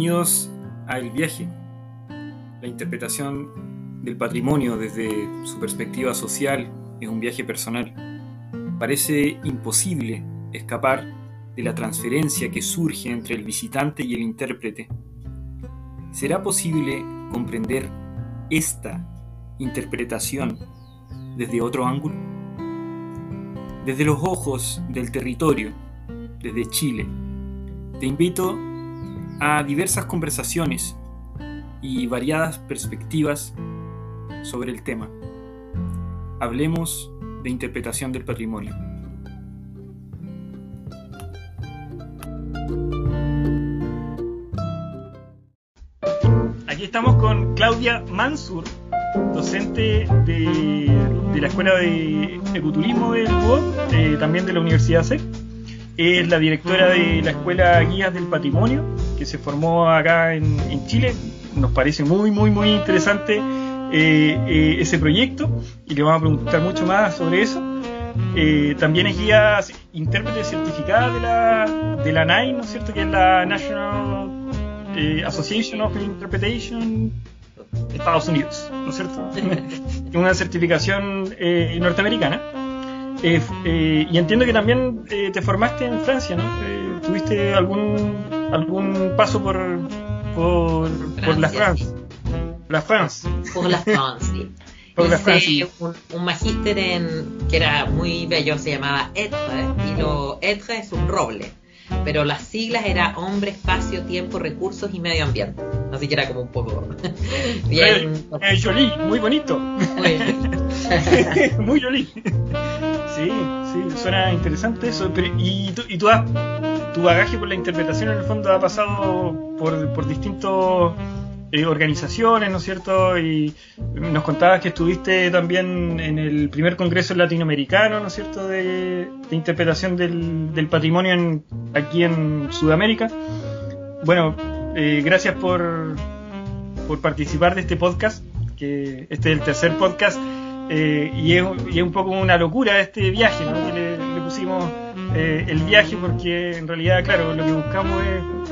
Bienvenidos a El Viaje, la interpretación del patrimonio desde su perspectiva social es un viaje personal. Parece imposible escapar de la transferencia que surge entre el visitante y el intérprete. ¿Será posible comprender esta interpretación desde otro ángulo? Desde los ojos del territorio, desde Chile. Te invito a diversas conversaciones y variadas perspectivas sobre el tema. Hablemos de interpretación del patrimonio. Aquí estamos con Claudia Mansur, docente de, la Escuela de Ecoturismo del UOC, eh, también de la Universidad C. Es la directora de la Escuela Guías del Patrimonio que se formó acá en, Chile. Nos parece muy, muy, muy interesante eh, eh, ese proyecto y le vamos a preguntar mucho más sobre eso. Eh, también es guía intérprete certificada de la, de la NAI, ¿no es cierto? Que es la National Association of Interpretation de Estados Unidos, ¿no es cierto? Una certificación norteamericana. y entiendo que también te formaste en Francia, ¿no? ¿Tuviste algún algún paso por, por, por la France. La France. Por la France, sí. Por la France. Un, un magíster en, que era muy bello, se llamaba ETRE, y lo ETRE es un roble, pero las siglas era Hombre, Espacio, Tiempo, Recursos y Medio Ambiente. Así que era como un poco bien. Eh, eh muy bonito. Muy, muy jolie. Sí, sí, suena interesante eso. Pero, ¿Y tú, y tú has tu bagaje por la interpretación en el fondo ha pasado por, por distintas eh, organizaciones, ¿no es cierto? Y nos contabas que estuviste también en el primer congreso latinoamericano, ¿no es cierto?, de, interpretación del, patrimonio aquí en Sudamérica. Bueno, eh, gracias por, por participar de este podcast, que este es el tercer podcast, eh, y, es, y, es, un poco una locura este viaje, ¿no? Que le, pusimos eh, el viaje porque en realidad, claro, lo que buscamos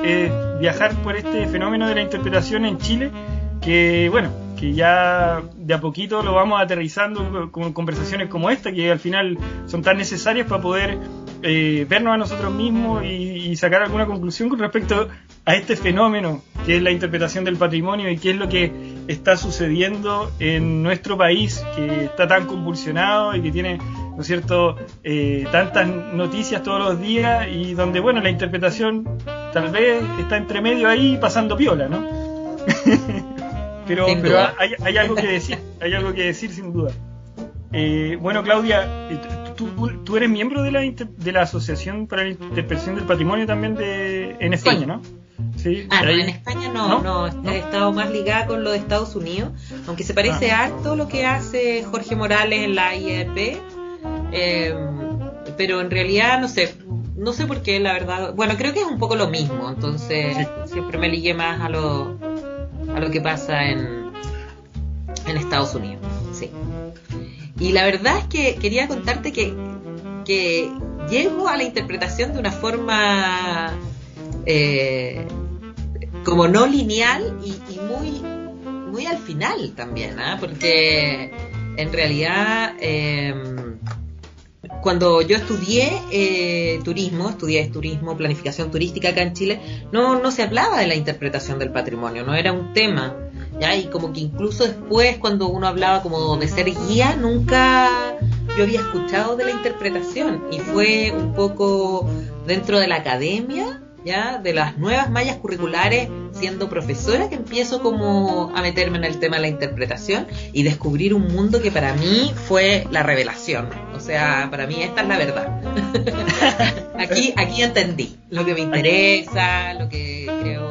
es, viajar por este fenómeno de la interpretación en Chile, que bueno, que ya de a poquito lo vamos aterrizando con conversaciones como esta, que al final son tan necesarias para poder eh, vernos a nosotros mismos y, sacar alguna conclusión con respecto a este fenómeno que es la interpretación del patrimonio y qué es lo que está sucediendo en nuestro país, que está tan convulsionado y que tiene ¿no es cierto?, eh, tantas noticias todos los días y donde, bueno, la interpretación tal vez está entre medio ahí pasando piola, ¿no? pero pero hay, algo que decir, hay algo que decir sin duda. Eh, bueno, Claudia, tú, eres miembro de la, de la Asociación para la Interpretación del Patrimonio también de, en España, ¿no? Sí, ah, no, en España no, no, he estado más ligada con lo de Estados Unidos, aunque se parece ah. harto lo que hace Jorge Morales en la IEP eh, pero en realidad no sé, no sé por qué, la verdad. Bueno, creo que es un poco lo mismo, entonces siempre me ligué más a lo, a lo que pasa en, en Estados Unidos. Y la verdad es que quería contarte que, llego a la interpretación de una forma eh, como no lineal y, muy, muy al final también, ¿ah? porque en realidad. Eh, cuando yo estudié eh, turismo, estudié turismo, planificación turística acá en Chile, no, no se hablaba de la interpretación del patrimonio, no era un tema. ¿Ya? Y como que incluso después, cuando uno hablaba como de ser guía, nunca yo había escuchado de la interpretación. Y fue un poco dentro de la academia ¿ya? de las nuevas mallas curriculares siendo profesora que empiezo como a meterme en el tema de la interpretación y descubrir un mundo que para mí fue la revelación. O sea, para mí esta es la verdad. aquí, aquí entendí lo que me interesa, lo que creo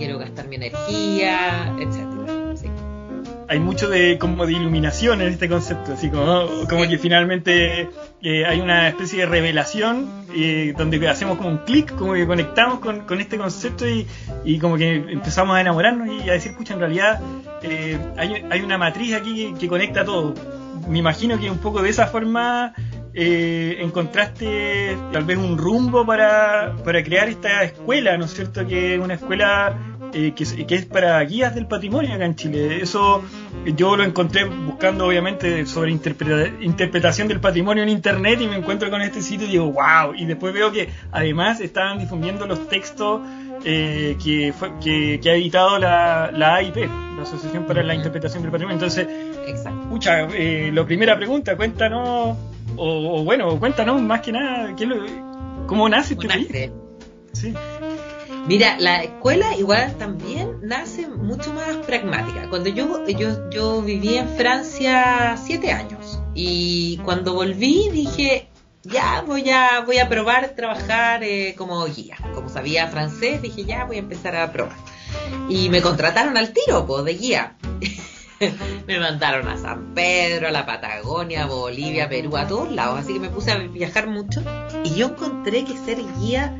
quiero gastar mi energía, etcétera. Hay mucho de como de iluminación en este concepto, así como, como que finalmente eh, hay una especie de revelación eh, donde hacemos como un clic, como que conectamos con, con este concepto y, y, como que empezamos a enamorarnos y a decir, escucha, en realidad eh, hay, hay, una matriz aquí que, conecta todo. Me imagino que un poco de esa forma encontraste tal vez un rumbo para, para crear esta escuela, ¿no es cierto? Que es una escuela eh, que, que, es para guías del patrimonio acá en Chile. Eso yo lo encontré buscando obviamente sobre interpretación del patrimonio en internet y me encuentro con este sitio y digo, wow, y después veo que además estaban difundiendo los textos eh, que, fue, que, ha editado la, la AIP, la Asociación para la Interpretación del Patrimonio. Entonces, escucha, eh, la primera pregunta, cuéntanos, o, bueno, cuéntanos más que nada, ¿qué lo, ¿cómo nace este nace? Sí. Mira, la escuela igual también nace mucho más pragmática. Cuando yo, yo, yo viví en Francia siete años y cuando volví dije, ya voy a, voy a probar trabajar eh, como guía. Como sabía francés, dije, ya voy a empezar a probar. Y me contrataron al tiro, de guía. me mandaron a San Pedro, a la Patagonia, a Bolivia, Perú, a todos lados. Así que me puse a viajar mucho. Y yo encontré que ser guía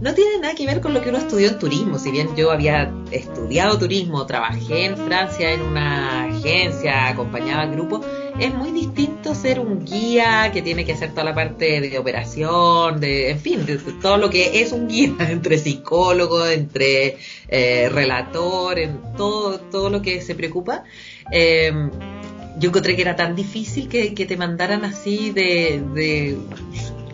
no tiene nada que ver con lo que uno estudió en turismo. Si bien yo había estudiado turismo, trabajé en Francia en una agencia, acompañaba grupos, es muy distinto ser un guía que tiene que hacer toda la parte de operación, de, en fin, de, todo lo que es un guía, entre psicólogo, entre eh, relator, en todo, todo lo que se preocupa. Em, yo encontré que era tan difícil que, te mandaran así de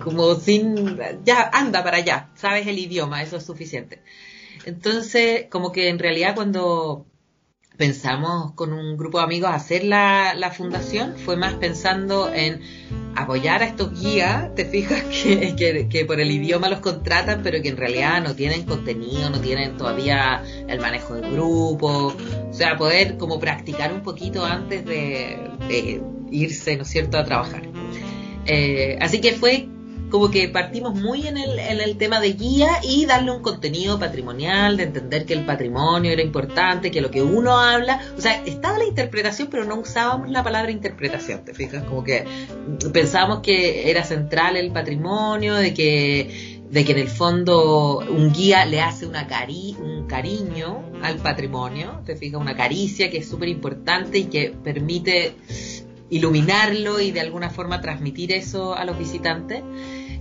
como sin, ya, anda para allá, sabes el idioma, eso es suficiente. Entonces, como que en realidad cuando pensamos con un grupo de amigos hacer la, la fundación, fue más pensando en apoyar a estos guías, te fijas que, que, por el idioma los contratan, pero que en realidad no tienen contenido, no tienen todavía el manejo del grupo, o sea, poder como practicar un poquito antes de, irse, ¿no es cierto?, a trabajar. Eh, así que fue como que partimos muy en el, en el tema de guía y darle un contenido patrimonial, de entender que el patrimonio era importante, que lo que uno habla, o sea, estaba la interpretación, pero no usábamos la palabra interpretación, ¿te fijas? Como que pensábamos que era central el patrimonio, de que, de que en el fondo un guía le hace una cari un cariño al patrimonio, te fijas, una caricia que es súper importante y que permite iluminarlo y de alguna forma transmitir eso a los visitantes,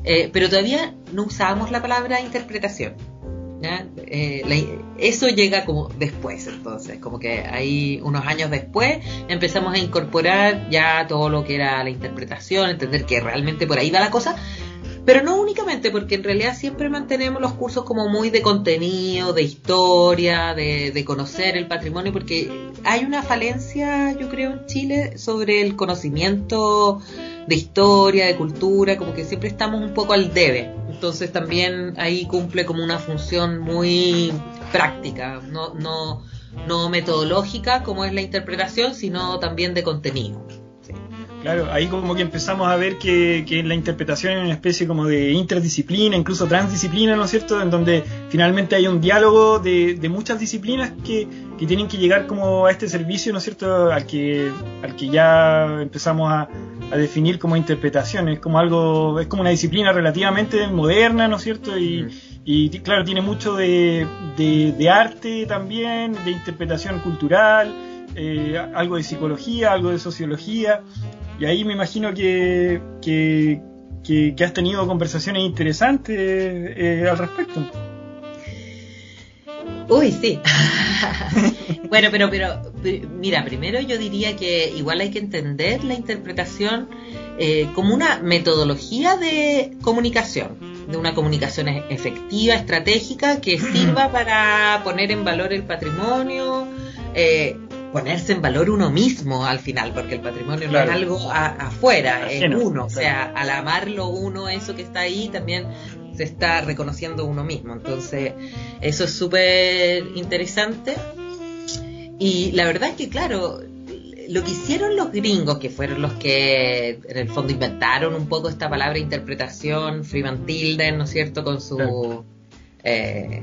eh, pero todavía no usábamos la palabra interpretación. Eh, eso llega como después, entonces, como que ahí unos años después empezamos a incorporar ya todo lo que era la interpretación, entender que realmente por ahí va la cosa, pero no únicamente, porque en realidad siempre mantenemos los cursos como muy de contenido, de historia, de, conocer el patrimonio, porque hay una falencia, yo creo, en Chile sobre el conocimiento de historia, de cultura, como que siempre estamos un poco al debe. Entonces también ahí cumple como una función muy práctica, no, no, no metodológica como es la interpretación, sino también de contenido. Claro, ahí como que empezamos a ver que, que, la interpretación es una especie como de interdisciplina, incluso transdisciplina, ¿no es cierto? En donde finalmente hay un diálogo de, de muchas disciplinas que, que, tienen que llegar como a este servicio, ¿no es cierto? Al que, al que ya empezamos a, a, definir como interpretación. Es como algo, es como una disciplina relativamente moderna, ¿no es cierto? Y, y claro, tiene mucho de, de, de arte también, de interpretación cultural. Eh, algo de psicología, algo de sociología, y ahí me imagino que, que, que, has tenido conversaciones interesantes eh, al respecto. Uy, sí. bueno, pero, pero mira, primero yo diría que igual hay que entender la interpretación eh, como una metodología de comunicación, de una comunicación e-, efectiva, estratégica, que sirva para poner en valor el patrimonio, eh, ponerse en valor uno mismo al final, porque el patrimonio no es algo afuera, es uno. O sea, al amarlo uno, eso que está ahí, también se está reconociendo uno mismo. Entonces, eso es súper interesante. Y la verdad es que, claro, lo que hicieron los gringos, que fueron los que en el fondo inventaron un poco esta palabra interpretación, Freeman Tilden, ¿no es cierto?, con su... Eh,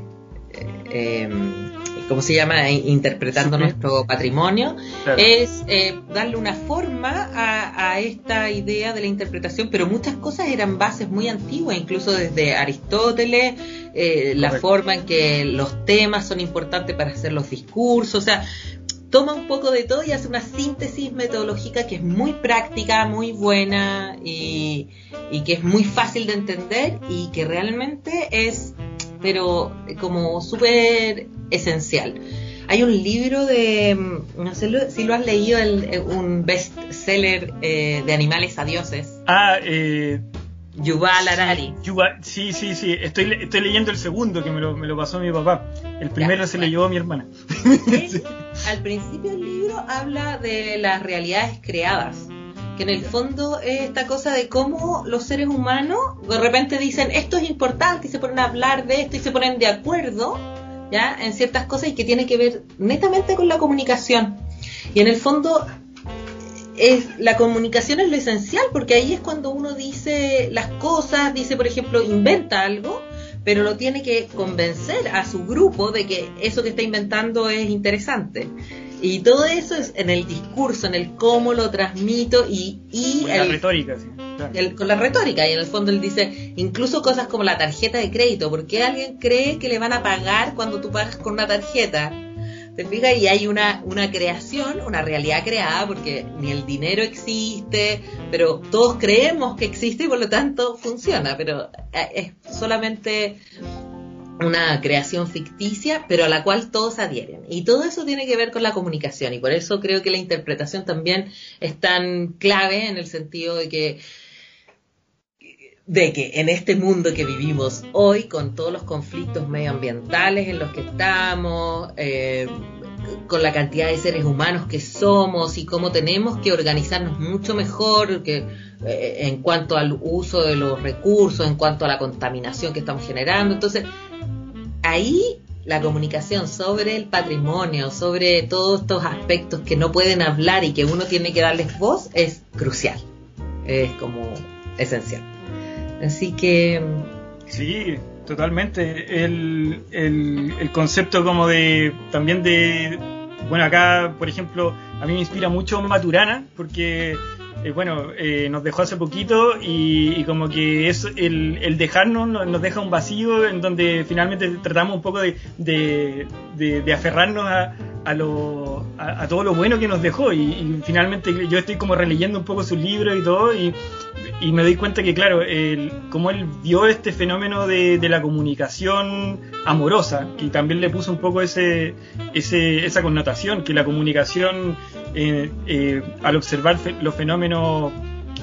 eh, em, ¿cómo se llama? Interpretando nuestro patrimonio, es eh, darle una forma a, esta idea de la interpretación, pero muchas cosas eran bases muy antiguas, incluso desde Aristóteles, eh, la forma en que los temas son importantes para hacer los discursos, o sea, toma un poco de todo y hace una síntesis metodológica que es muy práctica, muy buena y, y que es muy fácil de entender y que realmente es, pero como súper esencial. Hay un libro de, mm, no sé si lo has leído, el, un bestseller eh, de animales a dioses. Ah, eh, Yuval Harari. sí, sí, sí. Estoy, estoy leyendo el segundo que me lo, me lo pasó mi papá. El primero se lo llevó mi hermana. Al principio del libro habla de las realidades creadas. Que en el fondo es esta cosa de cómo los seres humanos de repente dicen esto es importante y se ponen a hablar de esto y se ponen de acuerdo ya en ciertas cosas y que tiene que ver netamente con la comunicación. Y en el fondo es, la comunicación es lo esencial, porque ahí es cuando uno dice las cosas, dice, por ejemplo, inventa algo, pero lo tiene que convencer a su grupo de que eso que está inventando es interesante. Y todo eso es en el discurso, en el cómo lo transmito y... y la retórica, sí. con la retórica, y en el fondo él dice, incluso cosas como la tarjeta de crédito, porque alguien cree que le van a pagar cuando tú pagas con una tarjeta? ¿Te fijas? Y hay una, una creación, una realidad creada, porque ni el dinero existe, pero todos creemos que existe y por lo tanto funciona, pero eh, es solamente una creación ficticia, pero a la cual todos adhieren. Y todo eso tiene que ver con la comunicación, y por eso creo que la interpretación también es tan clave en el sentido de que de que en este mundo que vivimos hoy, con todos los conflictos medioambientales en los que estamos, eh, con la cantidad de seres humanos que somos y cómo tenemos que organizarnos mucho mejor que, eh, en cuanto al uso de los recursos, en cuanto a la contaminación que estamos generando. Entonces, ahí la comunicación sobre el patrimonio, sobre todos estos aspectos que no pueden hablar y que uno tiene que darles voz, es crucial, es como esencial. Así que... Sí, totalmente. El, el, concepto como de... También de... Bueno, acá, por ejemplo, a mí me inspira mucho Maturana, porque eh, bueno, eh, nos dejó hace poquito y, como que es el, el, dejarnos nos deja un vacío en donde finalmente tratamos un poco de, aferrarnos a, a, todo lo bueno que nos dejó. Y, y, finalmente yo estoy como releyendo un poco sus libros y todo y, y me doy cuenta que, claro, el, como él vio este fenómeno de, de, la comunicación amorosa, que también le puso un poco ese, ese esa connotación, que la comunicación, eh, eh, al observar los fenómenos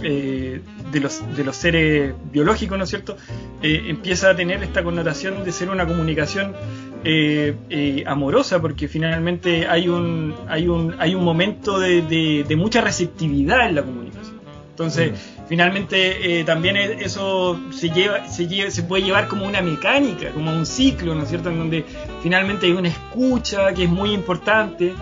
eh, de, los, de los seres biológicos, ¿no es cierto?, empieza a tener esta connotación de ser una comunicación amorosa, porque finalmente hay un, hay un, hay un momento de, de, de mucha receptividad en la comunicación. Entonces, finalmente eh, también eso se, lleva, se, se puede llevar como una mecánica, como un ciclo, ¿no es cierto? En donde finalmente hay una escucha que es muy importante,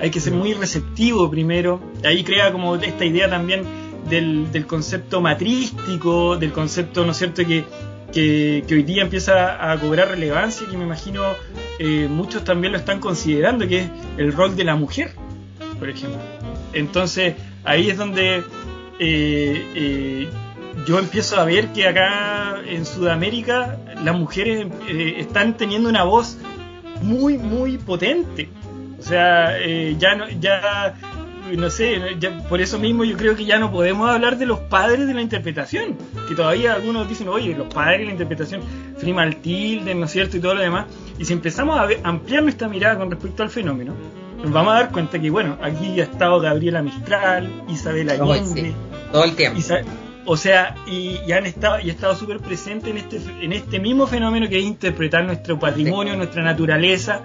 hay que ser muy receptivo primero, ahí crea como esta idea también del, del concepto matrístico, del concepto, ¿no es cierto?, que, que, hoy día empieza a cobrar relevancia, que me imagino eh, muchos también lo están considerando, que es el rol de la mujer, por ejemplo. Entonces, ahí es donde eh, eh, yo empiezo a ver que acá en Sudamérica las mujeres eh, están teniendo una voz muy, muy potente. O sea, ya no, ya no sé, por eso mismo yo creo que ya no podemos hablar de los padres de la interpretación, que todavía algunos dicen, oye, los padres de la interpretación, Freeman ¿no es cierto? Y todo lo demás. Y si empezamos a ampliar nuestra mirada con respecto al fenómeno, nos vamos a dar cuenta que, bueno, aquí ha estado Gabriela Mistral, Isabel Allende, todo el tiempo. o sea, y, han estado, y estado súper presentes en este, en este mismo fenómeno que es interpretar nuestro patrimonio, nuestra naturaleza,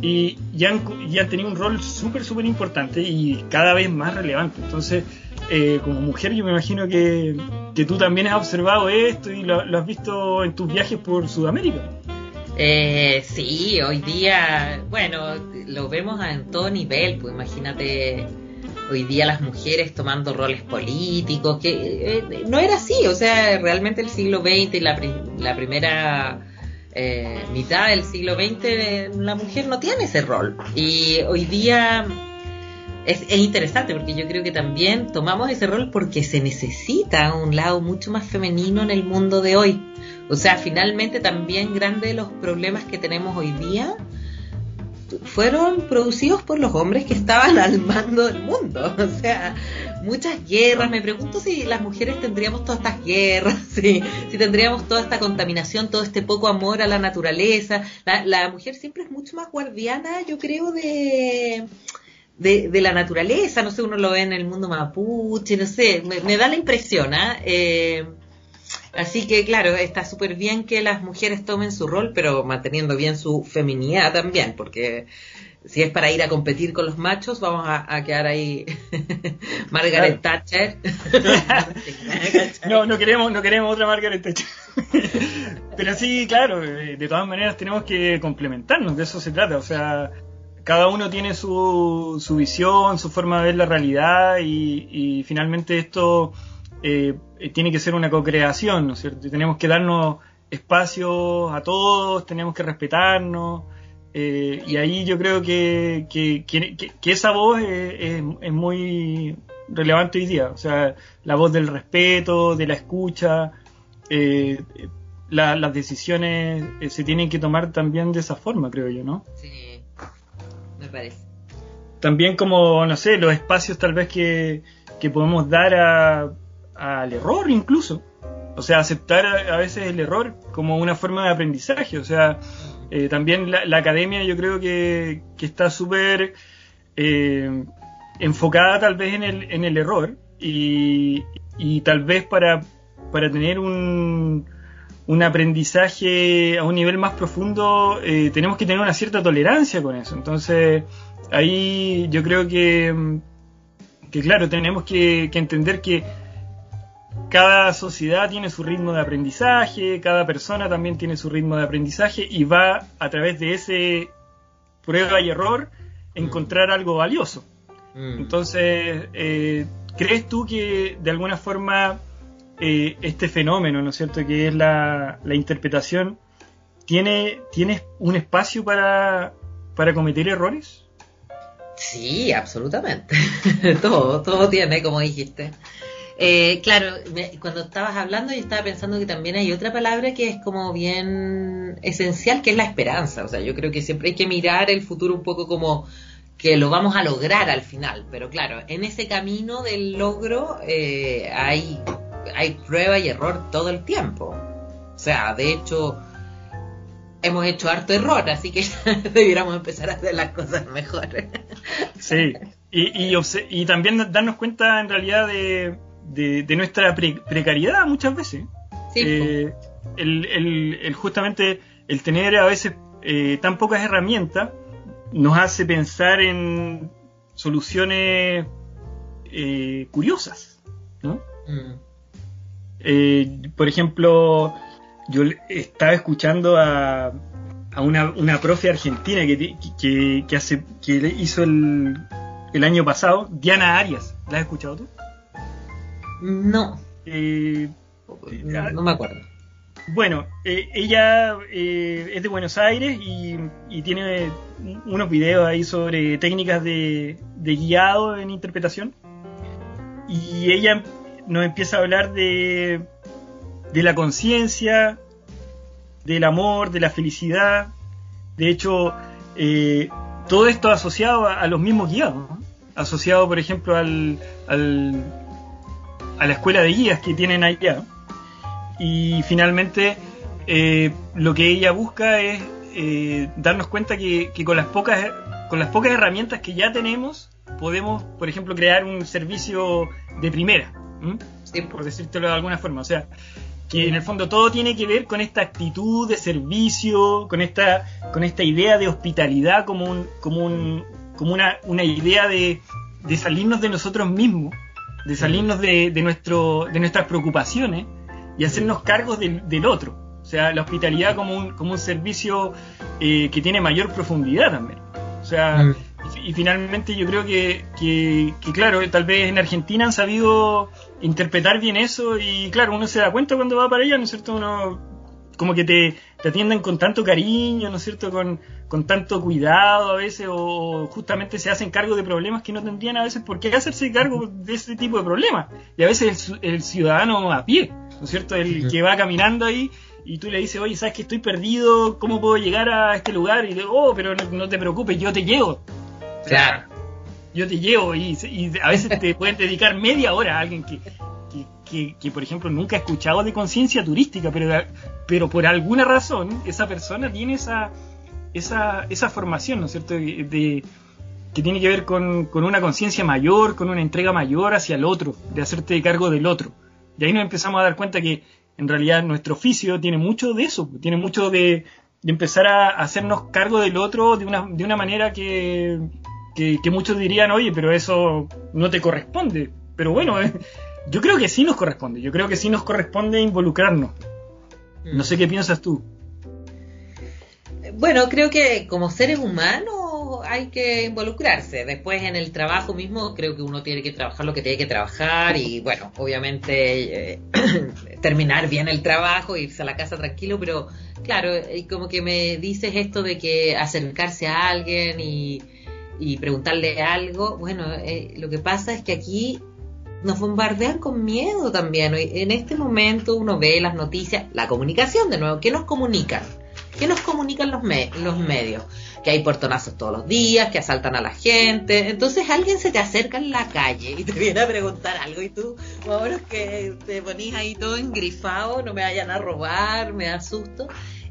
y, ya han, han tenido un rol súper, súper importante y cada vez más relevante. Entonces, eh, como mujer, yo me imagino que, que, tú también has observado esto y lo, has visto en tus viajes por Sudamérica. Eh, sí, hoy día, bueno, lo vemos en todo nivel, pues imagínate hoy día las mujeres tomando roles políticos, que eh, no era así, o sea, realmente el siglo XX y la, la primera eh, mitad del siglo XX la mujer no tiene ese rol. Y hoy día es, interesante porque yo creo que también tomamos ese rol porque se necesita un lado mucho más femenino en el mundo de hoy. O sea, finalmente también grande de los problemas que tenemos hoy día fueron producidos por los hombres que estaban al mando del mundo. O sea, muchas guerras. Me pregunto si las mujeres tendríamos todas estas guerras, si, si tendríamos toda esta contaminación, todo este poco amor a la naturaleza. La, la mujer siempre es mucho más guardiana, yo creo, de, de, la naturaleza. No sé, uno lo ve en el mundo mapuche, no sé, me, da la impresión, ¿ah? ¿eh? Así que claro, está súper bien que las mujeres tomen su rol, pero manteniendo bien su feminidad también, porque si es para ir a competir con los machos, vamos a, quedar ahí Margaret Thatcher. no, no queremos, no queremos otra Margaret Thatcher. pero sí, claro, eh, de todas maneras tenemos que complementarnos, de eso se trata. O sea, cada uno tiene su, su visión, su forma de ver la realidad y, y finalmente esto eh, tiene que ser una co-creación, ¿no es cierto? tenemos que darnos espacio a todos, tenemos que respetarnos. Eh, y ahí yo creo que, que, esa voz es, muy relevante hoy día. O sea, la voz del respeto, de la escucha. Eh, las decisiones se tienen que tomar también de esa forma, creo yo, ¿no? Sí, me parece. También como, no sé, los espacios tal vez que, que podemos dar a, al error incluso. O sea, aceptar a, veces el error como una forma de aprendizaje. O sea, eh, también la, academia yo creo que, está súper eh, enfocada tal vez en el, en el error y, y tal vez para, para tener un, un aprendizaje a un nivel más profundo eh, tenemos que tener una cierta tolerancia con eso. Entonces, ahí yo creo que, que claro, tenemos que entender que cada sociedad tiene su ritmo de aprendizaje, cada persona también tiene su ritmo de aprendizaje y va a través de ese prueba y error encontrar algo valioso. Mm. Entonces, eh, ¿crees tú que de alguna forma eh, este fenómeno, ¿no es cierto?, que es la, interpretación, ¿tiene, ¿tiene un espacio para, para cometer errores? Sí, absolutamente. todo, todo tiene, como dijiste. Eh, claro, cuando estabas hablando yo estaba pensando que también hay otra palabra que es como bien esencial, que es la esperanza. O sea, yo creo que siempre hay que mirar el futuro un poco como que lo vamos a lograr al final. Pero claro, en ese camino del logro eh, hay, hay prueba y error todo el tiempo. O sea, de hecho, hemos hecho harto error, así que debiéramos empezar a hacer las cosas mejor. Sí, y, y también darnos cuenta en realidad de de, nuestra precariedad muchas veces. Eh, el, justamente el tener a veces eh, tan pocas herramientas nos hace pensar en soluciones eh, curiosas. ¿no? Mm. por ejemplo, yo estaba escuchando a, a una, una profe argentina que, que, que, hace, que hizo el, el año pasado, Diana Arias. ¿La has escuchado tú? No. Eh, no, me acuerdo. Bueno, eh, ella eh, es de Buenos Aires y, tiene unos videos ahí sobre técnicas de, guiado en interpretación. Y ella nos empieza a hablar de, de la conciencia, del amor, de la felicidad. De hecho, todo esto asociado a, los mismos guiados. Asociado, por ejemplo, al a la escuela de guías que tienen allá. Y finalmente eh, lo que ella busca es eh, darnos cuenta que, con, las pocas, con las pocas herramientas que ya tenemos podemos, por ejemplo, crear un servicio de primera, por decírtelo de alguna forma. O sea, que en el fondo todo tiene que ver con esta actitud de servicio, con esta, con esta idea de hospitalidad como, un, como, un, como una, una idea de, de salirnos de nosotros mismos de salirnos de, de, nuestro, de nuestras preocupaciones y hacernos cargos del, otro. O sea, la hospitalidad como un, como un servicio eh, que tiene mayor profundidad también. O sea, mm. y, finalmente yo creo que, que, claro, tal vez en Argentina han sabido interpretar bien eso y claro, uno se da cuenta cuando va para allá, ¿no es cierto? Uno como que te, te atienden con tanto cariño, ¿no es cierto? Con, con tanto cuidado a veces, o justamente se hacen cargo de problemas que no tendrían a veces por qué hacerse cargo de ese tipo de problemas. Y a veces el, ciudadano a pie, ¿no es cierto? El que va caminando ahí y tú le dices, oye, ¿sabes que estoy perdido? ¿Cómo puedo llegar a este lugar? Y digo, oh, pero no, te preocupes, yo te llevo. Claro. yo te llevo y, a veces te pueden dedicar media hora a alguien que, que, por ejemplo, nunca ha escuchado de conciencia turística, pero, pero por alguna razón esa persona tiene esa, esa, esa formación, ¿no es cierto?, de, que tiene que ver con, con una conciencia mayor, con una entrega mayor hacia el otro, de hacerte cargo del otro. Y ahí nos empezamos a dar cuenta que en realidad nuestro oficio tiene mucho de eso, tiene mucho de, de empezar a hacernos cargo del otro de una, de una manera que, que, muchos dirían, oye, pero eso no te corresponde. Pero bueno, eh, yo creo que sí nos corresponde, yo creo que sí nos corresponde involucrarnos. No sé qué piensas tú. Bueno, creo que como seres humanos hay que involucrarse. Después en el trabajo mismo creo que uno tiene que trabajar lo que tiene que trabajar y bueno, obviamente eh, terminar bien el trabajo, irse a la casa tranquilo, pero claro, como que me dices esto de que acercarse a alguien y, preguntarle algo, bueno, eh, lo que pasa es que aquí nos bombardean con miedo también. En este momento uno ve las noticias, la comunicación de nuevo, ¿qué nos comunican? ¿Qué nos comunican los, los medios? Que hay portonazos todos los días, que asaltan a la gente. Entonces alguien se te acerca en la calle y te viene a preguntar algo y tú, bueno, que te ponís ahí todo engrifado, no me vayan a robar, me da susto.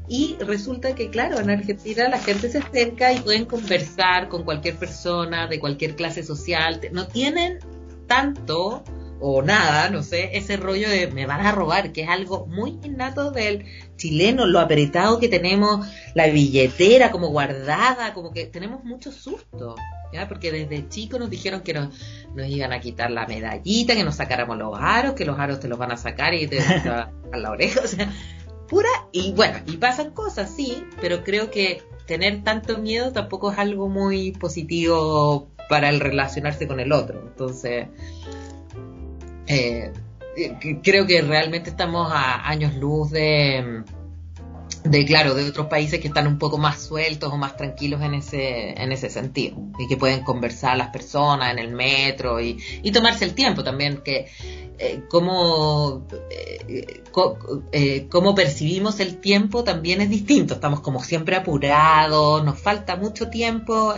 Y resulta que, claro, en Argentina la gente se acerca y pueden conversar con cualquier persona de cualquier clase social. No tienen tanto o nada, no sé, ese rollo de me van a robar, que es algo muy innato del chileno, lo apretado que tenemos, la billetera como guardada, como que tenemos mucho susto, ¿ya? Porque desde chicos nos dijeron que nos, nos iban a quitar la medallita, que nos sacáramos los aros, que los aros te los van a sacar y te a la oreja, o sea, pura, y bueno, y pasan cosas, sí, pero creo que tener tanto miedo tampoco es algo muy positivo para el relacionarse con el otro. Entonces, eh, creo que realmente estamos a años luz de, claro, de otros países que están un poco más sueltos o más tranquilos en ese, en ese sentido y que pueden conversar las personas en el metro y, y tomarse el tiempo también, que eh, cómo, eh, cómo percibimos el tiempo también es distinto, estamos como siempre apurados, nos falta mucho tiempo,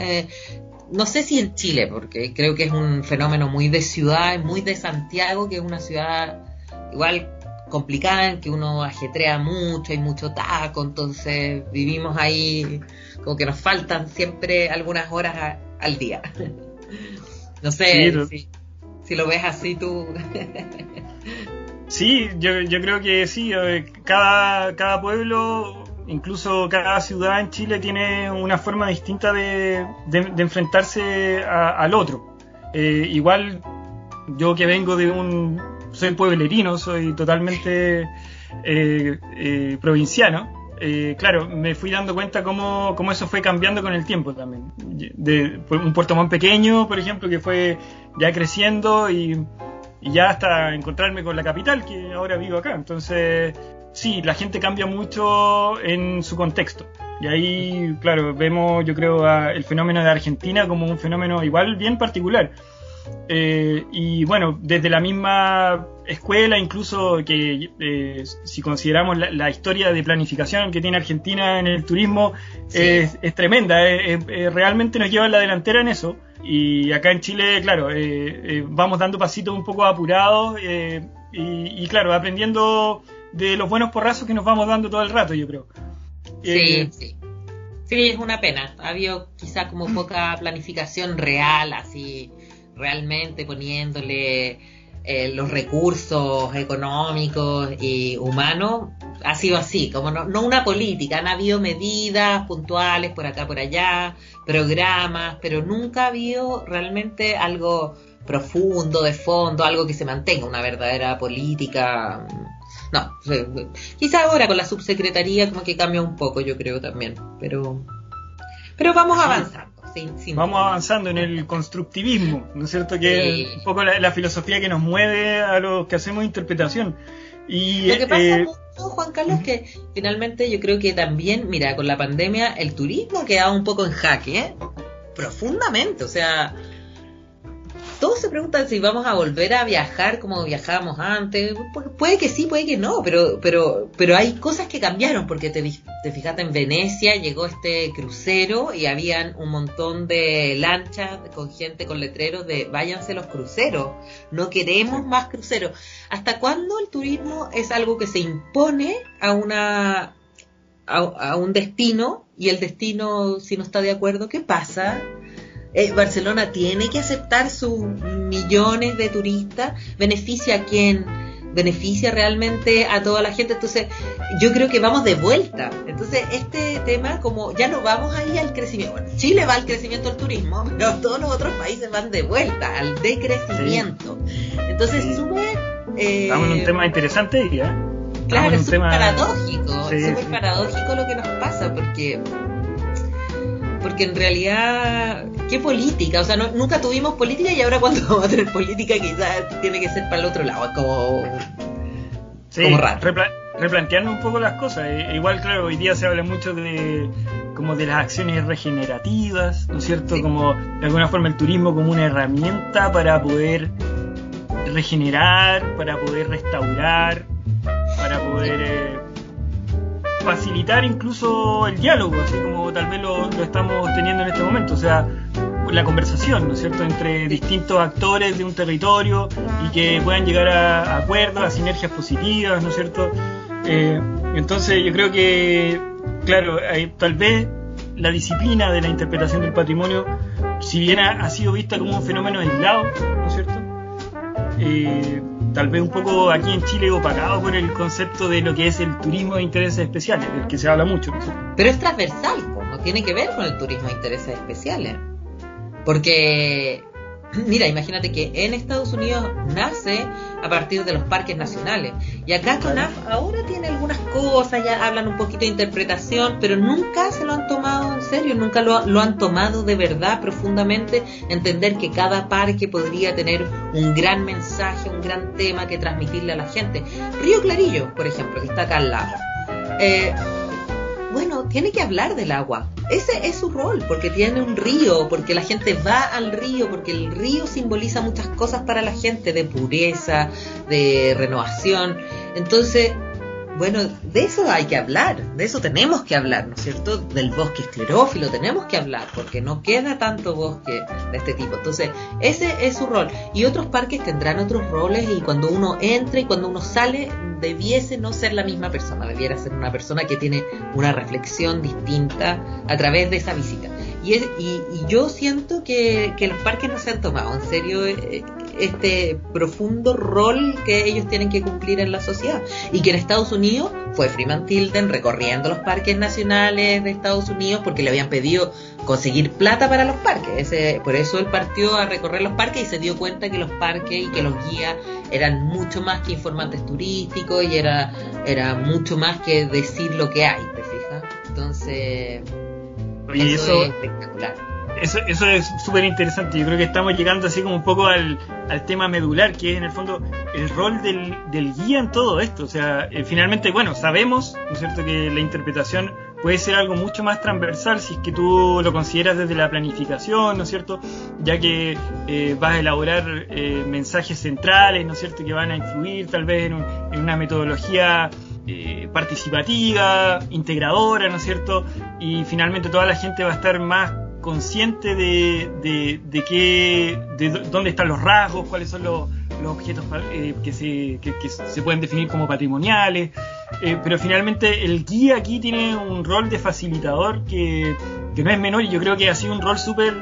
no sé si en Chile, porque creo que es un fenómeno muy de ciudad, muy de Santiago, que es una ciudad igual complicada, en que uno ajetrea mucho, hay mucho taco, entonces vivimos ahí como que nos faltan siempre algunas horas al día. no sé si, lo ves así tú. sí, yo, yo creo que sí, cada, cada pueblo incluso cada ciudad en Chile tiene una forma distinta de, enfrentarse al otro. Eh, igual yo que vengo de un... soy pueblerino, soy totalmente eh, eh, provinciano. claro, me fui dando cuenta cómo, eso fue cambiando con el tiempo también. De, un Puerto Montt pequeño, por ejemplo, que fue ya creciendo y, y ya hasta encontrarme con la capital, que ahora vivo acá. Entonces, sí, la gente cambia mucho en su contexto. Y ahí, claro, vemos, yo creo, el fenómeno de Argentina como un fenómeno igual bien particular. Eh, y bueno, desde la misma escuela, incluso que eh, si consideramos la, historia de planificación que tiene Argentina en el turismo, es, tremenda, eh, realmente nos lleva a la delantera en eso. Y acá en Chile, claro, vamos dando pasitos un poco apurados y, y, claro, aprendiendo de los buenos porrazos que nos vamos dando todo el rato, yo creo. Sí, eh, sí. Sí, es una pena. Ha habido quizá como poca planificación real, así, realmente poniéndole eh, los recursos económicos y humanos. Ha sido así, como no, no una política. Han habido medidas puntuales por acá, por allá, programas, pero nunca ha habido realmente algo profundo, de fondo, algo que se mantenga, una verdadera política no, quizá ahora con la subsecretaría como que cambia un poco, yo creo también, pero pero vamos avanzando. vamos avanzando en el constructivismo, ¿no es cierto? Que es un poco la, filosofía que nos mueve a los que hacemos interpretación. Y, Lo que pasa eh, mucho, Juan Carlos, que finalmente yo creo que también, mira, con la pandemia el turismo quedado un poco en jaque, ¿eh? profundamente, o sea, todos se preguntan si vamos a volver a viajar como viajábamos antes. puede que sí, puede que no, pero, pero, pero hay cosas que cambiaron, porque te, te fijaste en Venecia, llegó este crucero y habían un montón de lanchas con gente con letreros de váyanse los cruceros, no queremos más cruceros. ¿Hasta cuándo el turismo es algo que se impone a una a un destino y el destino si no está de acuerdo, ¿qué pasa? Eh, Barcelona tiene que aceptar sus millones de turistas, beneficia a quién, beneficia realmente a toda la gente. Entonces, yo creo que vamos de vuelta. Entonces, este tema, como ya no vamos ahí al crecimiento, bueno, Chile va al crecimiento del turismo, pero todos los otros países van de vuelta al decrecimiento. Entonces, sí. súper. Eh, en un tema interesante ya. Claro, es súper paradójico, es súper paradójico lo que nos pasa, porque porque en realidad, ¿qué política? O sea, nunca tuvimos política y ahora cuando vamos a tener política quizás tiene que ser para el otro lado, es como, sí, como raro. replanteando un poco las cosas. E, igual, claro, hoy día se habla mucho de como de las acciones regenerativas, ¿no es cierto? Como de alguna forma el turismo como una herramienta para poder regenerar, para poder restaurar, para poder... Eh, facilitar incluso el diálogo, así como tal vez lo, estamos teniendo en este momento, o sea, la conversación, ¿no es cierto?, entre distintos actores de un territorio y que puedan llegar a, acuerdos, a sinergias positivas, ¿no es cierto? Eh, entonces yo creo que, claro, tal vez la disciplina de la interpretación del patrimonio, si bien ha, sido vista como un fenómeno aislado, ¿no es cierto? Eh, tal vez un poco aquí en Chile opacado por el concepto de lo que es el turismo de intereses especiales, del que se habla mucho. Pero es transversal, no tiene que ver con el turismo de intereses especiales. Porque Mira, imagínate que en Estados Unidos nace a partir de los parques nacionales. Y acá CONAF ahora tiene algunas cosas, ya hablan un poquito de interpretación, pero nunca se lo han tomado en serio, nunca lo, lo han tomado de verdad profundamente, entender que cada parque podría tener un gran mensaje, un gran tema que transmitirle a la gente. Río Clarillo, por ejemplo, que está acá al lado. Eh, bueno, tiene que hablar del agua. Ese es su rol, porque tiene un río, porque la gente va al río, porque el río simboliza muchas cosas para la gente, de pureza, de renovación. Entonces, bueno, de eso hay que hablar, de eso tenemos que hablar, ¿no es cierto? Del bosque esclerófilo tenemos que hablar, porque no queda tanto bosque de este tipo. Entonces, ese es su rol. Y otros parques tendrán otros roles y cuando uno entra y cuando uno sale, debiese no ser la misma persona, debiera ser una persona que tiene una reflexión distinta a través de esa visita. Y, y, yo siento que, que, los parques no se han tomado en serio eh, este profundo rol que ellos tienen que cumplir en la sociedad. Y que en Estados Unidos fue Freeman Tilden recorriendo los parques nacionales de Estados Unidos porque le habían pedido conseguir plata para los parques. Ese, por eso él partió a recorrer los parques y se dio cuenta que los parques y que los guías eran mucho más que informantes turísticos y era, era mucho más que decir lo que hay, ¿te fijas? Entonces, eso es espectacular eso, eso es súper interesante. Yo creo que estamos llegando así como un poco al, al, tema medular, que es en el fondo el rol del, del guía en todo esto. O sea, eh, finalmente, bueno, sabemos, ¿no es cierto?, que la interpretación puede ser algo mucho más transversal si es que tú lo consideras desde la planificación, ¿no es cierto? Ya que eh, vas a elaborar eh, mensajes centrales, ¿no es cierto?, que van a influir tal vez en, en una metodología participativa, integradora, ¿no es cierto? Y finalmente toda la gente va a estar más consciente de, de, de, qué, de dónde están los rasgos, cuáles son los, los objetos eh, que, se, que, se pueden definir como patrimoniales, eh, pero finalmente el guía aquí tiene un rol de facilitador que, que no es menor y yo creo que ha sido un rol súper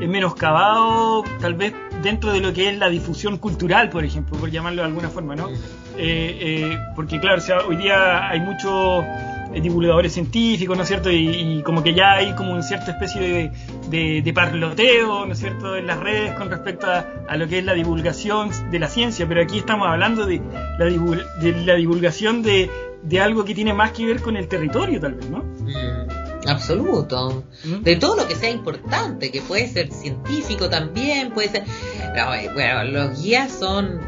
eh, menoscabado, tal vez dentro de lo que es la difusión cultural, por ejemplo, por llamarlo de alguna forma, ¿no? Porque claro, o sea, hoy día hay mucho eh, divulgadores científicos, ¿no es cierto? Y, como que ya hay como una cierta especie de, de, parloteo, ¿no es cierto?, en las redes con respecto a, lo que es la divulgación de la ciencia, pero aquí estamos hablando de la, de la divulgación de, de, algo que tiene más que ver con el territorio, tal vez, ¿no? Mm, absoluto. ¿Mm? De todo lo que sea importante, que puede ser científico también, puede ser... Eh, bueno, los guías son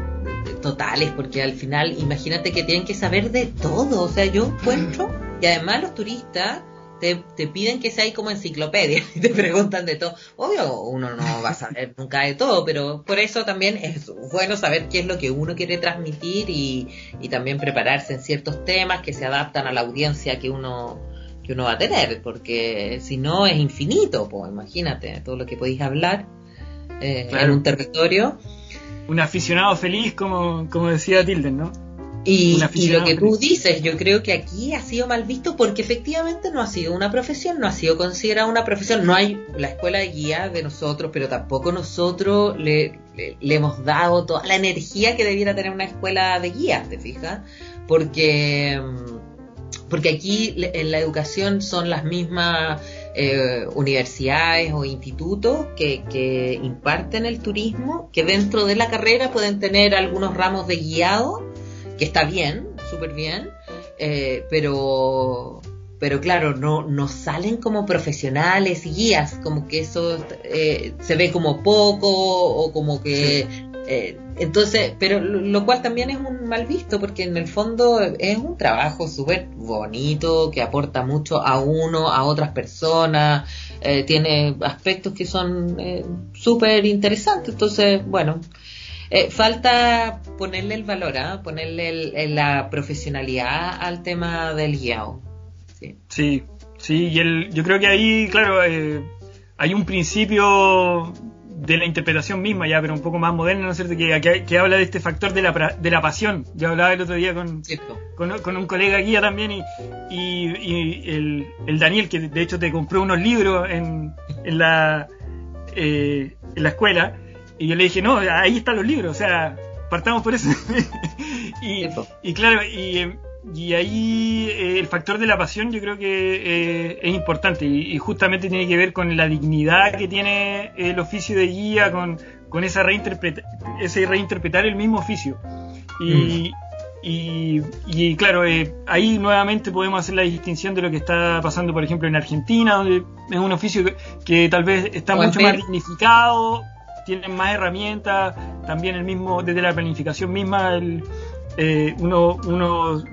totales, porque al final, imagínate que tienen que saber de todo. O sea, yo encuentro y además los turistas te, te piden que seas como enciclopedia y te preguntan de todo. Obvio, uno no va a saber nunca de todo, pero por eso también es bueno saber qué es lo que uno quiere transmitir y, y también prepararse en ciertos temas que se adaptan a la audiencia que uno que uno va a tener, porque si no es infinito, pues imagínate todo lo que podéis hablar eh, en un territorio. Un aficionado feliz, como, como decía Tilden, ¿no? Y, lo que tú dices, yo creo que aquí ha sido mal visto porque efectivamente no ha sido una profesión, no ha sido considerada una profesión. No hay la escuela de guía de nosotros, pero tampoco nosotros le, hemos dado toda la energía que debiera tener una escuela de guía, ¿te fijas? Porque, porque aquí en la educación son las mismas eh, universidades o institutos que, que imparten el turismo, que dentro de la carrera pueden tener algunos ramos de guiado que está bien, súper bien, eh, pero, pero claro, no, no salen como profesionales guías, como que eso eh, se ve como poco o como que... Eh, entonces, pero lo, cual también es un mal visto porque en el fondo es un trabajo súper bonito que aporta mucho a uno, a otras personas, tiene aspectos que son súper interesantes. Entonces, bueno, eh, falta ponerle el valor, ¿ah? ponerle la profesionalidad al tema del guiado. Sí, sí, y el, yo creo que ahí, claro, eh, hay un principio de la interpretación misma ya, pero un poco más moderno, ¿no es cierto? Que, que, habla de este factor de la, de la pasión. Yo hablaba el otro día con, con, un colega guía también y, y, el, el, Daniel, que de hecho te compró unos libros en, en, la, eh, en la escuela. Y yo le dije, no, ahí están los libros, o sea, partamos por eso. y, claro, y, y ahí eh, el factor de la pasión yo creo que eh, es importante y, justamente tiene que ver con la dignidad que tiene el oficio de guía, con, con esa reinterpreta ese reinterpretar el mismo oficio. Y, mm. y, claro, eh, ahí nuevamente podemos hacer la distinción de lo que está pasando, por ejemplo, en Argentina, donde es un oficio que, tal vez está mucho más dignificado tienen más herramientas, también el mismo, desde la planificación misma, el, eh, uno, uno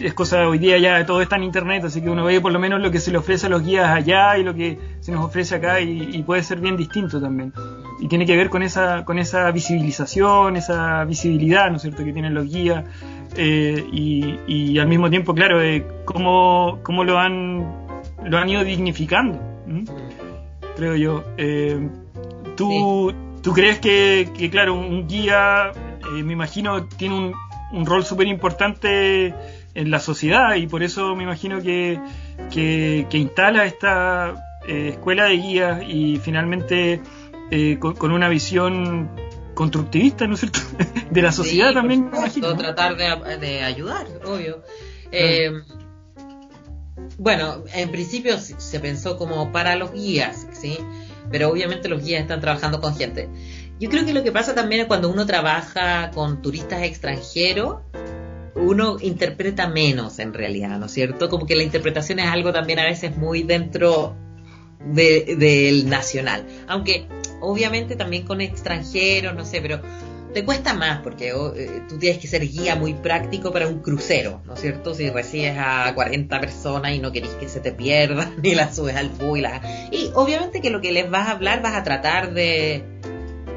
es cosa hoy día ya todo está en internet, así que uno ve por lo menos lo que se le ofrece a los guías allá y lo que se nos ofrece acá y, puede ser bien distinto también. Y tiene que ver con esa, con esa visibilización, esa visibilidad, ¿no es cierto?, que tienen los guías eh, y, al mismo tiempo, claro, eh, cómo, cómo, lo han lo han ido dignificando, creo yo. Eh, tú, ¿Tú crees que, claro, un guía, eh, me imagino, tiene un, rol súper importante en la sociedad y por eso me imagino que, que, instala esta eh, escuela de guías y finalmente eh, con, una visión constructivista, ¿no es cierto?, de la sociedad también. Me imagino, tratar de, ayudar, obvio. bueno, en principio se pensó como para los guías, ¿sí? pero obviamente los guías están trabajando con gente. Yo creo que lo que pasa también es cuando uno trabaja con turistas extranjeros, uno interpreta menos en realidad, ¿no es cierto? Como que la interpretación es algo también a veces muy dentro del nacional. Aunque obviamente también con extranjeros, no sé, pero te cuesta más porque oh, eh, tú tienes que ser guía muy práctico para un crucero, ¿no es cierto? Si recibes a 40 personas y no querés que se te pierdan, ni la subes al bus Y obviamente que lo que les vas a hablar vas a tratar de,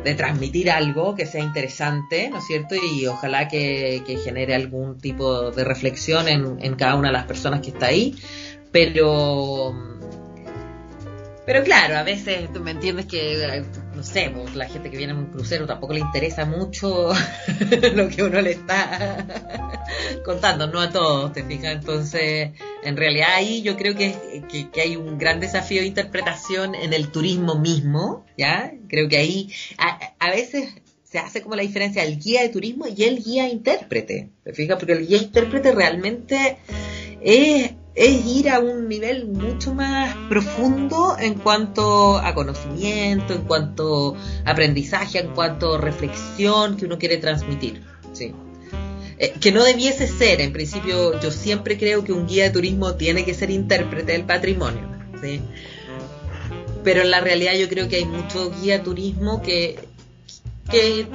de transmitir algo que sea interesante, ¿no es cierto? Y ojalá que, que genere algún tipo de reflexión en, en cada una de las personas que está ahí. Pero pero claro, a veces tú me entiendes que, no sé, pues, la gente que viene en un crucero tampoco le interesa mucho lo que uno le está contando, no a todos, ¿te fijas? Entonces, en realidad ahí yo creo que, que, hay un gran desafío de interpretación en el turismo mismo, ¿ya? Creo que ahí a, a veces se hace como la diferencia el guía de turismo y el guía intérprete, ¿te fijas? Porque el guía intérprete realmente es es ir a un nivel mucho más profundo en cuanto a conocimiento, en cuanto a aprendizaje, en cuanto a reflexión que uno quiere transmitir. Sí. Eh, que no debiese ser, en principio yo siempre creo que un guía de turismo tiene que ser intérprete del patrimonio. ¿sí? Pero en la realidad yo creo que hay mucho guía de turismo que, que,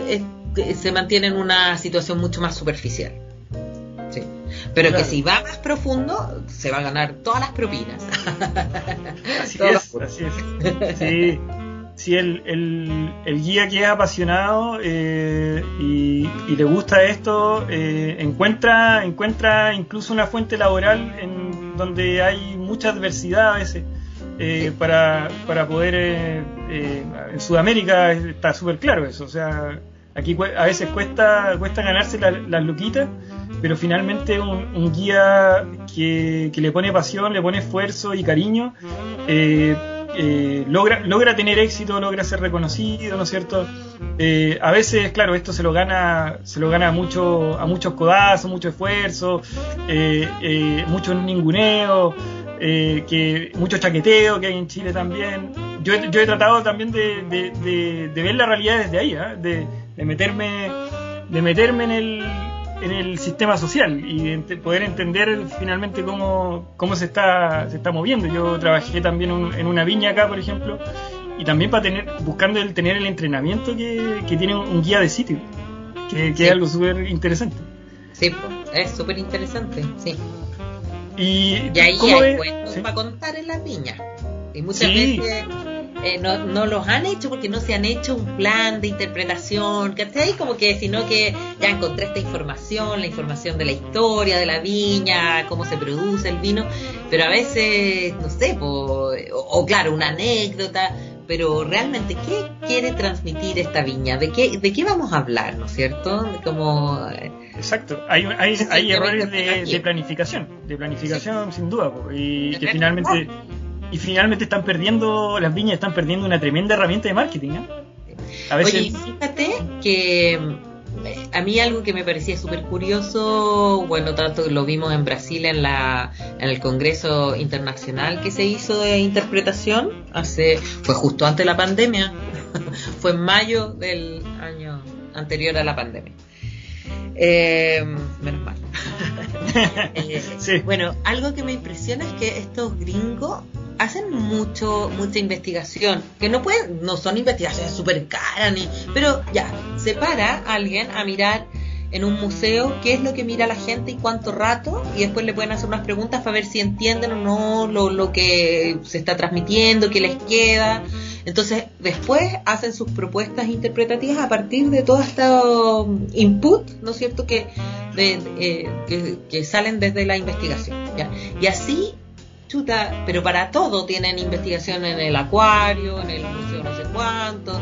que se mantiene en una situación mucho más superficial. Sí. Pero que si va más profundo, se va a ganar todas las propinas. Así es, así es. Sí. Si el, el, guía que es apasionado eh, y, le gusta esto, eh, encuentra, encuentra incluso una fuente laboral en donde hay mucha adversidad a veces. Eh, para, para poder en Sudamérica está súper claro eso o sea aquí a veces cuesta cuesta ganarse las luquitas pero finalmente un, guía que, que, le pone pasión le pone esfuerzo y cariño eh, eh, logra, logra tener éxito, logra ser reconocido, ¿no es cierto? Eh, a veces, claro, esto se lo gana, se lo gana mucho, a muchos codazos, mucho esfuerzo, eh, mucho ninguneo, que, mucho chaqueteo que hay en Chile también. Yo, yo he tratado también de, de, ver la realidad desde ahí, de, de meterme de meterme en el, en el sistema social y poder entender finalmente cómo, cómo se, está, se está moviendo. Yo trabajé también en una viña acá, por ejemplo, y también para tener, buscando el tener el entrenamiento que, tiene un guía de sitio, que, es algo súper interesante. Sí, es súper interesante, sí. Y, ahí hay cuentos para contar en la viña. Y muchas veces eh, no, no, los han hecho porque no se han hecho un plan de interpretación, ¿cachai? Como que, sino que ya encontré esta información, la información de la historia de la viña, cómo se produce el vino, pero a veces, no sé, o, claro, una anécdota, pero realmente, ¿qué quiere transmitir esta viña? ¿De qué, de qué vamos a hablar, no es cierto? Como, Exacto, hay, hay, hay errores de, planificación, de planificación sin duda, y que finalmente y finalmente están perdiendo, las viñas están perdiendo una tremenda herramienta de marketing. ¿eh? A veces... Oye, fíjate que eh, a mí algo que me parecía súper curioso, bueno, tanto lo vimos en Brasil en, la, en el Congreso Internacional que se hizo de interpretación, hace fue justo antes de la pandemia, fue en mayo del año anterior a la pandemia. Eh, menos mal. Bueno, algo que me impresiona es que estos gringos hacen mucho mucha investigación que no pueden no son investigaciones súper caras ni pero ya se para alguien a mirar en un museo qué es lo que mira la gente y cuánto rato y después le pueden hacer unas preguntas para ver si entienden o no lo, lo que se está transmitiendo qué les queda entonces después hacen sus propuestas interpretativas a partir de todo este input no es cierto que, eh, que, que, salen desde la investigación ¿ya? y así pero para todo tienen investigación en el acuario, en el museo no sé cuánto.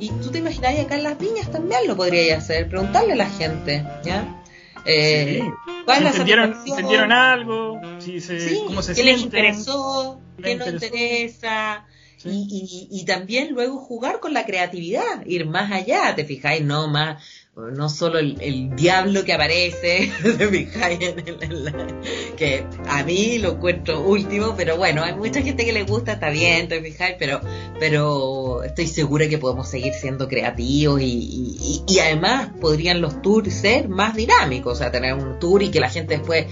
Y tú te imaginas acá en las viñas también lo podría hacer, preguntarle a la gente, ¿ya? Eh, ¿Cuál es la ¿Entendieron algo? Sí, ¿Cómo se ¿Qué les interesó? ¿Qué no interesa? Y, y, y, también luego jugar con la creatividad, ir más allá, te fijáis, no más no solo el, diablo que aparece, que a mí lo encuentro último, pero bueno, hay mucha gente que le gusta, está bien, fijáis, pero, pero estoy segura que podemos seguir siendo creativos y, y, y además podrían los tours ser más dinámicos, o sea, tener un tour y que la gente después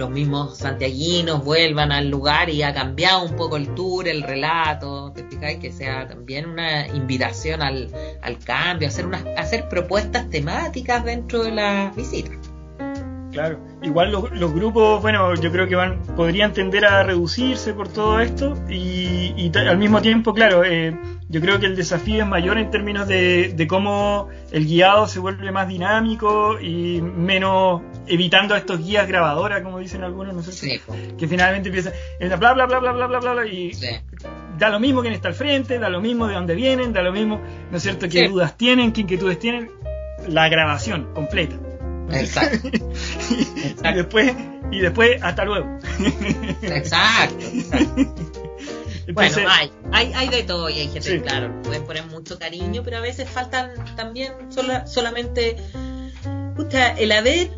los mismos santiaguinos vuelvan al lugar y ha cambiado un poco el tour, el relato, te fijáis que sea también una invitación al, al cambio, hacer unas, hacer propuestas temáticas dentro de las visitas. Claro, igual los, los, grupos, bueno, yo creo que van podrían tender a reducirse por todo esto y, y al mismo tiempo, claro, eh, yo creo que el desafío es mayor en términos de, de, cómo el guiado se vuelve más dinámico y menos evitando a estos guías grabadoras, como dicen algunos, no sé, que finalmente empiezan bla bla bla bla bla bla bla y da lo mismo quién está al frente, da lo mismo de dónde vienen, da lo mismo, ¿no es cierto?, qué dudas tienen, qué inquietudes tienen, la grabación completa. Exacto. y, después, y después, hasta luego. exacto, bueno, hay, hay, hay, de todo y hay gente, claro, pueden poner mucho cariño, pero a veces faltan también solamente el haber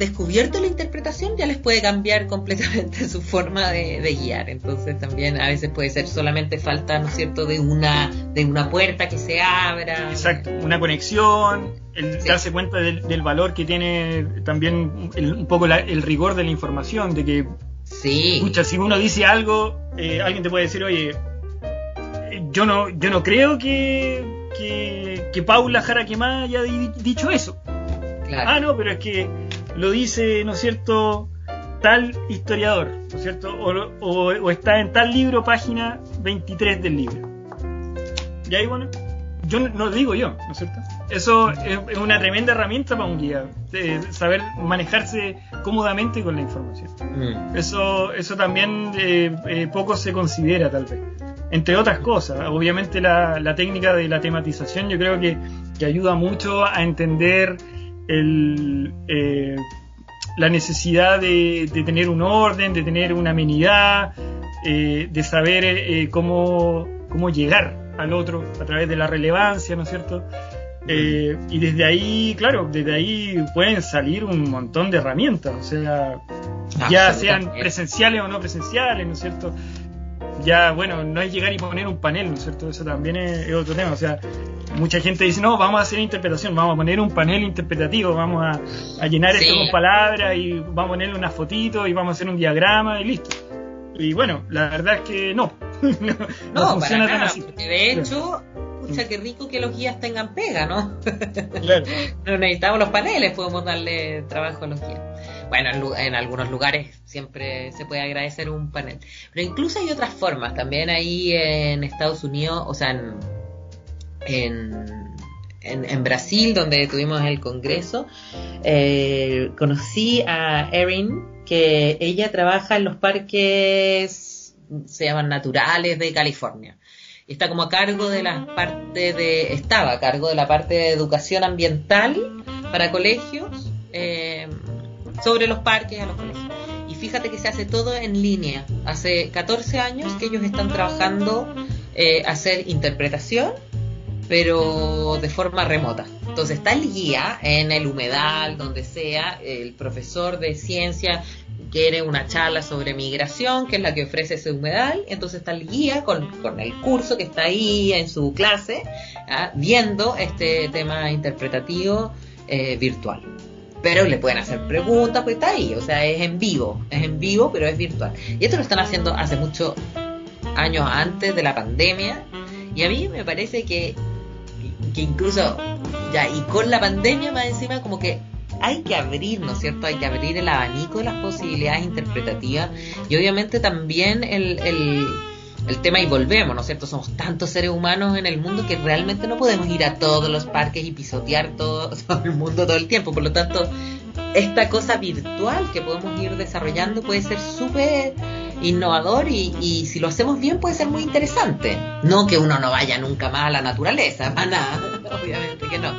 descubierto la interpretación ya les puede cambiar completamente su forma de, guiar. Entonces también a veces puede ser solamente falta, ¿no es cierto?, de una, de una puerta que se abra. Exacto, una conexión, el darse cuenta del, valor que tiene también un poco el rigor de la información, de que, sí. escucha, si uno dice algo, eh, alguien te puede decir, oye, yo no, yo no creo que, que, que Paula Jaraquemá haya dicho eso. Ah, no, pero es que lo dice, ¿no es cierto?, tal historiador, ¿no es cierto? O, está en tal libro, página 23 del libro. Y ahí, bueno, yo no lo digo yo, ¿no es cierto? Eso es, una tremenda herramienta para un guía, saber manejarse cómodamente con la información. Mm. Eso, eso también eh, eh, poco se considera, tal vez. Entre otras cosas, obviamente la, técnica de la tematización yo creo que, que ayuda mucho a entender el, eh, la necesidad de, tener un orden, de tener una amenidad, eh, de saber eh, cómo, cómo llegar al otro a través de la relevancia, ¿no es cierto? Eh, y desde ahí, claro, desde ahí pueden salir un montón de herramientas, o sea, ya sean presenciales o no presenciales, ¿no es cierto? Ya, bueno, no es llegar y poner un panel, ¿no es cierto? Eso también es otro tema, o sea, mucha gente dice, no, vamos a hacer interpretación, vamos a poner un panel interpretativo, vamos a, llenar esto con palabras y vamos a ponerle una fotito y vamos a hacer un diagrama y listo. Y bueno, la verdad es que no. no, funciona tan así. de hecho, pucha, qué rico que los guías tengan pega, ¿no? claro. no necesitamos los paneles, podemos darle trabajo a los guías. Bueno, en, algunos lugares siempre se puede agradecer un panel. Pero incluso hay otras formas. También ahí en Estados Unidos, o sea, en en, en, Brasil, donde tuvimos el congreso, eh, conocí a Erin, que ella trabaja en los parques, se llaman naturales de California. Está como a cargo de la parte de, estaba a cargo de la parte de educación ambiental para colegios, eh, sobre los parques a los colegios. Y fíjate que se hace todo en línea. Hace 14 años que ellos están trabajando eh, hacer interpretación pero de forma remota. Entonces está el guía en el humedal, donde sea, el profesor de ciencia quiere una charla sobre migración, que es la que ofrece ese humedal, entonces está el guía con, el curso que está ahí en su clase, ¿ah? viendo este tema interpretativo eh, virtual. Pero le pueden hacer preguntas, pues está ahí, o sea, es en vivo, es en vivo, pero es virtual. Y esto lo están haciendo hace muchos años antes de la pandemia, y a mí me parece que que incluso ya y con la pandemia más encima como que hay que abrir, ¿no es cierto? Hay que abrir el abanico de las posibilidades interpretativas y obviamente también el, el, el tema y volvemos, ¿no es cierto? Somos tantos seres humanos en el mundo que realmente no podemos ir a todos los parques y pisotear todo, el mundo todo el tiempo, por lo tanto esta cosa virtual que podemos ir desarrollando puede ser súper innovador y, si lo hacemos bien puede ser muy interesante. No que uno no vaya nunca más a la naturaleza, para nada, obviamente que no.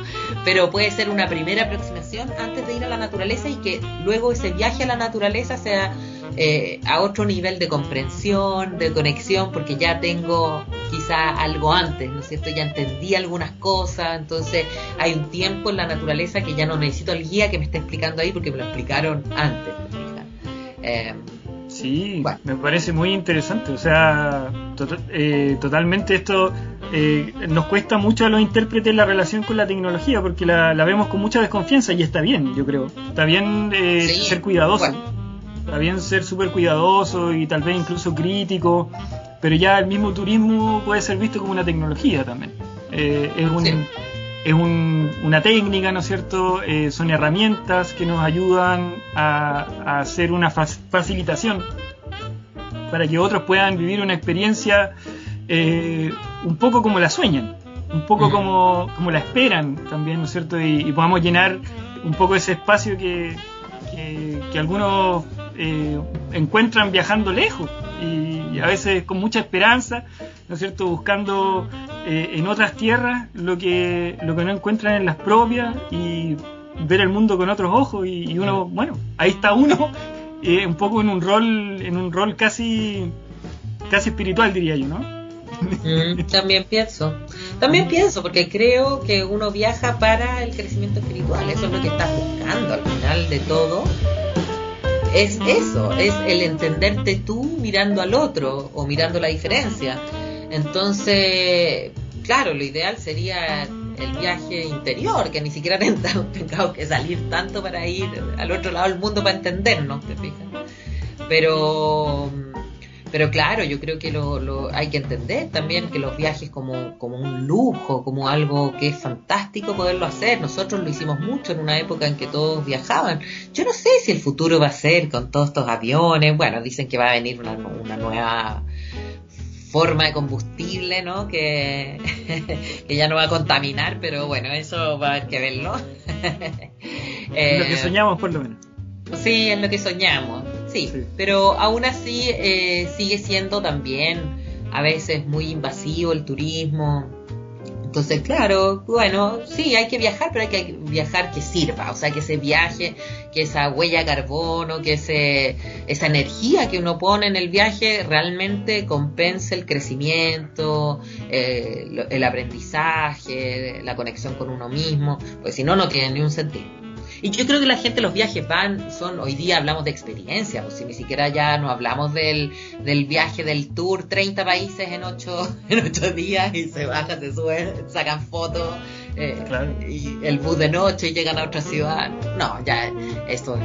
Pero puede ser una primera aproximación antes de ir a la naturaleza y que luego ese viaje a la naturaleza sea eh, a otro nivel de comprensión, de conexión, porque ya tengo quizá algo antes, ¿no es cierto? Ya entendí algunas cosas, entonces hay un tiempo en la naturaleza que ya no necesito el guía que me esté explicando ahí porque me lo explicaron antes. Eh, Sí, me parece muy interesante. O sea, tota-, eh, totalmente esto eh, nos cuesta mucho a los intérpretes la relación con la tecnología porque la, vemos con mucha desconfianza y está bien, yo creo. Está bien eh, ser cuidadoso. Está bien ser súper cuidadoso y tal vez incluso crítico. Pero ya el mismo turismo puede ser visto como una tecnología también. es un es una técnica, ¿no es cierto? Eh, son herramientas que nos ayudan a, hacer una facilitación para que otros puedan vivir una experiencia eh, un poco como la sueñan, un poco como, como la esperan también, ¿no es cierto? Y, podamos llenar un poco ese espacio que, que, algunos eh, encuentran viajando lejos y a veces con mucha esperanza, ¿no es cierto? Buscando eh, en otras tierras lo que, lo que no encuentran en las propias y ver el mundo con otros ojos y, uno, bueno, ahí está uno eh, un poco en un rol, en un rol casi, casi espiritual diría yo, ¿no? Mm, también pienso, también pienso porque creo que uno viaja para el crecimiento espiritual, eso es lo que estás buscando al final de todo es eso, es el entenderte tú mirando al otro o mirando la diferencia. Entonces, claro, lo ideal sería el viaje interior, que ni siquiera tengamos que salir tanto para ir al otro lado del mundo para entendernos, ¿te fijas? Pero, pero claro, yo creo que lo, hay que entender también que los viajes como, como un lujo, como algo que es fantástico poderlo hacer. Nosotros lo hicimos mucho en una época en que todos viajaban. Yo no sé si el futuro va a ser con todos estos aviones. Bueno, dicen que va a venir una, una nueva forma de combustible, ¿no? Que, que, ya no va a contaminar, pero bueno, eso va a haber que verlo. eh, lo que soñamos, por lo menos. Sí, es lo que soñamos, sí. Pero aún así eh, sigue siendo también a veces muy invasivo el turismo entonces, claro, bueno, sí, hay que viajar, pero hay que viajar que sirva, o sea, que ese viaje, que esa huella de carbono, que ese, esa energía que uno pone en el viaje realmente compense el crecimiento, eh, el aprendizaje, la conexión con uno mismo, pues si no, no tiene ni un sentido. Y yo creo que la gente, los viajes van, son, hoy día hablamos de experiencia, pues si ni siquiera ya no hablamos del, del viaje del tour, 30 países en 8, en ocho días y se bajan, se suben, sacan fotos, eh, y el bus de noche y llegan a otra ciudad. No, ya esto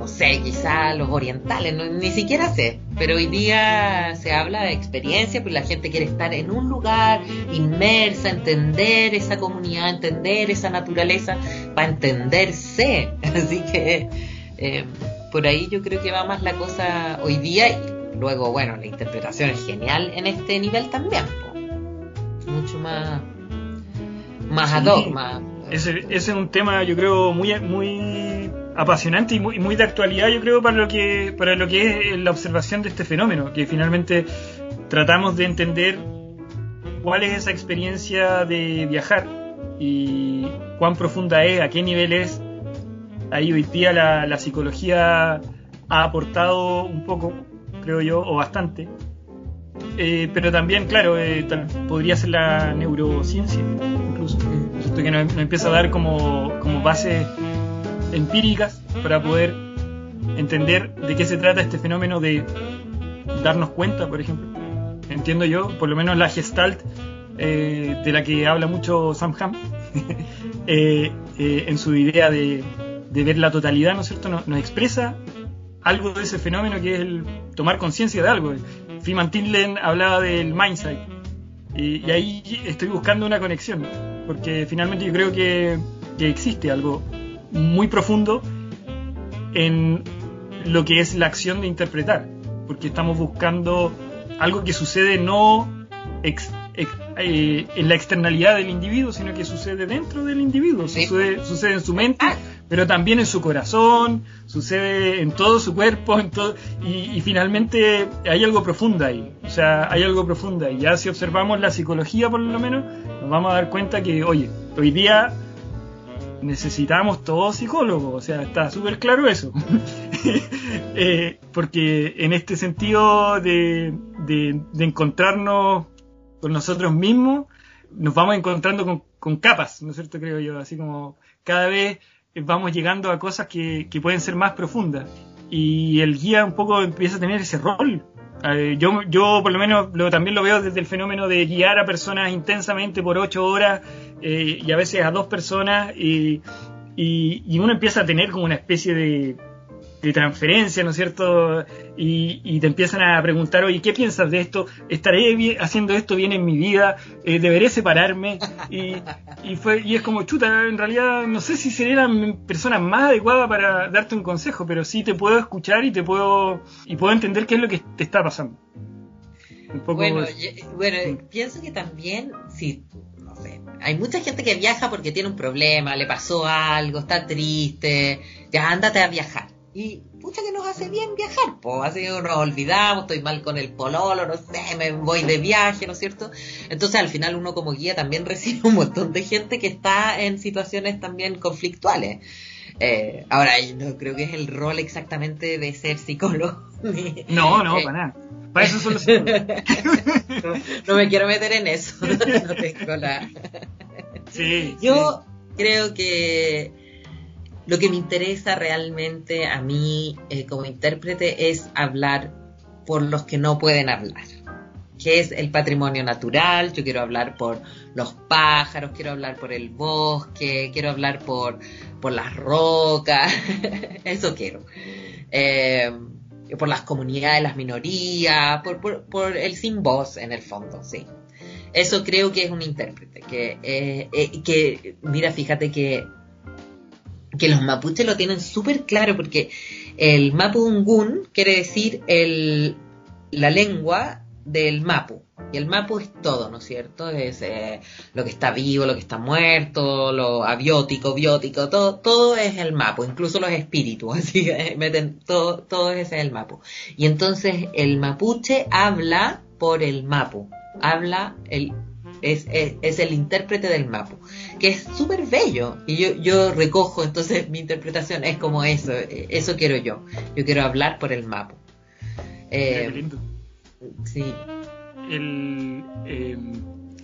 no sé, quizá los orientales, ni siquiera sé, pero hoy día se habla de experiencia, pues la gente quiere estar en un lugar inmersa, entender esa comunidad, entender esa naturaleza, para entenderse. Así que eh, por ahí yo creo que va más la cosa hoy día y luego, bueno, la interpretación es genial en este nivel también, mucho más, más ad hoc, ese, es un tema, yo creo, muy, muy apasionante y muy, de actualidad, yo creo, para lo que para lo que es la observación de este fenómeno, que finalmente tratamos de entender cuál es esa experiencia de viajar y cuán profunda es, a qué nivel es. Ahí hoy día la, la psicología ha aportado un poco, creo yo, o bastante. Eh, pero también, claro, eh, podría ser la neurociencia, incluso. Que nos, empieza a dar como, como empíricas para poder entender de qué se trata este fenómeno de darnos cuenta, por ejemplo. Entiendo yo, por lo menos la gestalt eh, de la que habla mucho Sam Ham, eh, eh, en su idea de, ver la totalidad, ¿no es cierto? Nos, expresa algo de ese fenómeno que es el tomar conciencia de algo. Freeman Tinlen hablaba del mindset y, y, ahí estoy buscando una conexión, porque finalmente yo creo que, que existe algo muy profundo en lo que es la acción de interpretar, porque estamos buscando algo que sucede no eh, en la externalidad del individuo, sino que sucede dentro del individuo, sucede, sucede en su mente, ah. pero también en su corazón, sucede en todo su cuerpo, en todo, y, y, finalmente hay algo profundo ahí, o sea, hay algo profundo ahí. Ya si observamos la psicología por lo menos, nos vamos a dar cuenta que, oye, hoy día necesitamos todos psicólogos, o sea, está súper claro eso. Eh, porque en este sentido de, de, encontrarnos con nosotros mismos, nos vamos encontrando con, con, capas, ¿no es cierto? Creo yo, así como cada vez vamos llegando a cosas que, que pueden ser más profundas. Y el guía un poco empieza a tener ese rol, eh, yo, yo por lo menos lo, también lo veo desde el fenómeno de guiar a personas intensamente por ocho horas eh, y a veces a dos personas y, y, uno empieza a tener como una especie de, de transferencia, ¿no es cierto? Y, te empiezan a preguntar, oye, ¿qué piensas de esto? ¿Estaré haciendo esto bien en mi vida? Eh, ¿Deberé separarme? Y, y, fue, y es como, chuta, en realidad no sé si sería la persona más adecuada para darte un consejo, pero sí te puedo escuchar y te puedo, y puedo entender qué es lo que te está pasando. bueno, bueno, pienso que también, sí, no sé, hay mucha gente que viaja porque tiene un problema, le pasó algo, está triste, ya ándate a viajar y pucha que nos hace bien viajar, pues así nos olvidamos, estoy mal con el pololo, no sé, me voy de viaje, ¿no es cierto? Entonces al final uno como guía también recibe un montón de gente que está en situaciones también conflictuales. Eh, ahora, yo no creo que es el rol exactamente de ser psicólogo. no, no, para nada. Para eso solo no, no, me quiero meter en eso. no tengo la... Sí, yo creo que lo que me interesa realmente a mí eh, como intérprete es hablar por los que no pueden hablar, que es el patrimonio natural, yo quiero hablar por los pájaros, quiero hablar por el bosque, quiero hablar por, por las rocas, eso quiero. Eh, por las comunidades, las minorías, por, por, el sin voz en el fondo, sí. Eso creo que es un intérprete, que, eh, que mira, fíjate que, que los mapuches lo tienen súper claro porque el mapu quiere decir el, la lengua del mapu. Y el mapu es todo, ¿no es cierto? Es eh, lo que está vivo, lo que está muerto, lo abiótico, biótico, todo, todo es el mapu, incluso los espíritus, así que meten todo, todo ese es el mapu. Y entonces el mapuche habla por el mapu, habla el es, es, el intérprete del mapu, que es súper bello. Y yo, yo recojo, entonces mi interpretación es como eso, eso quiero yo. Yo quiero hablar por el mapu. Eh, Sí. El, eh,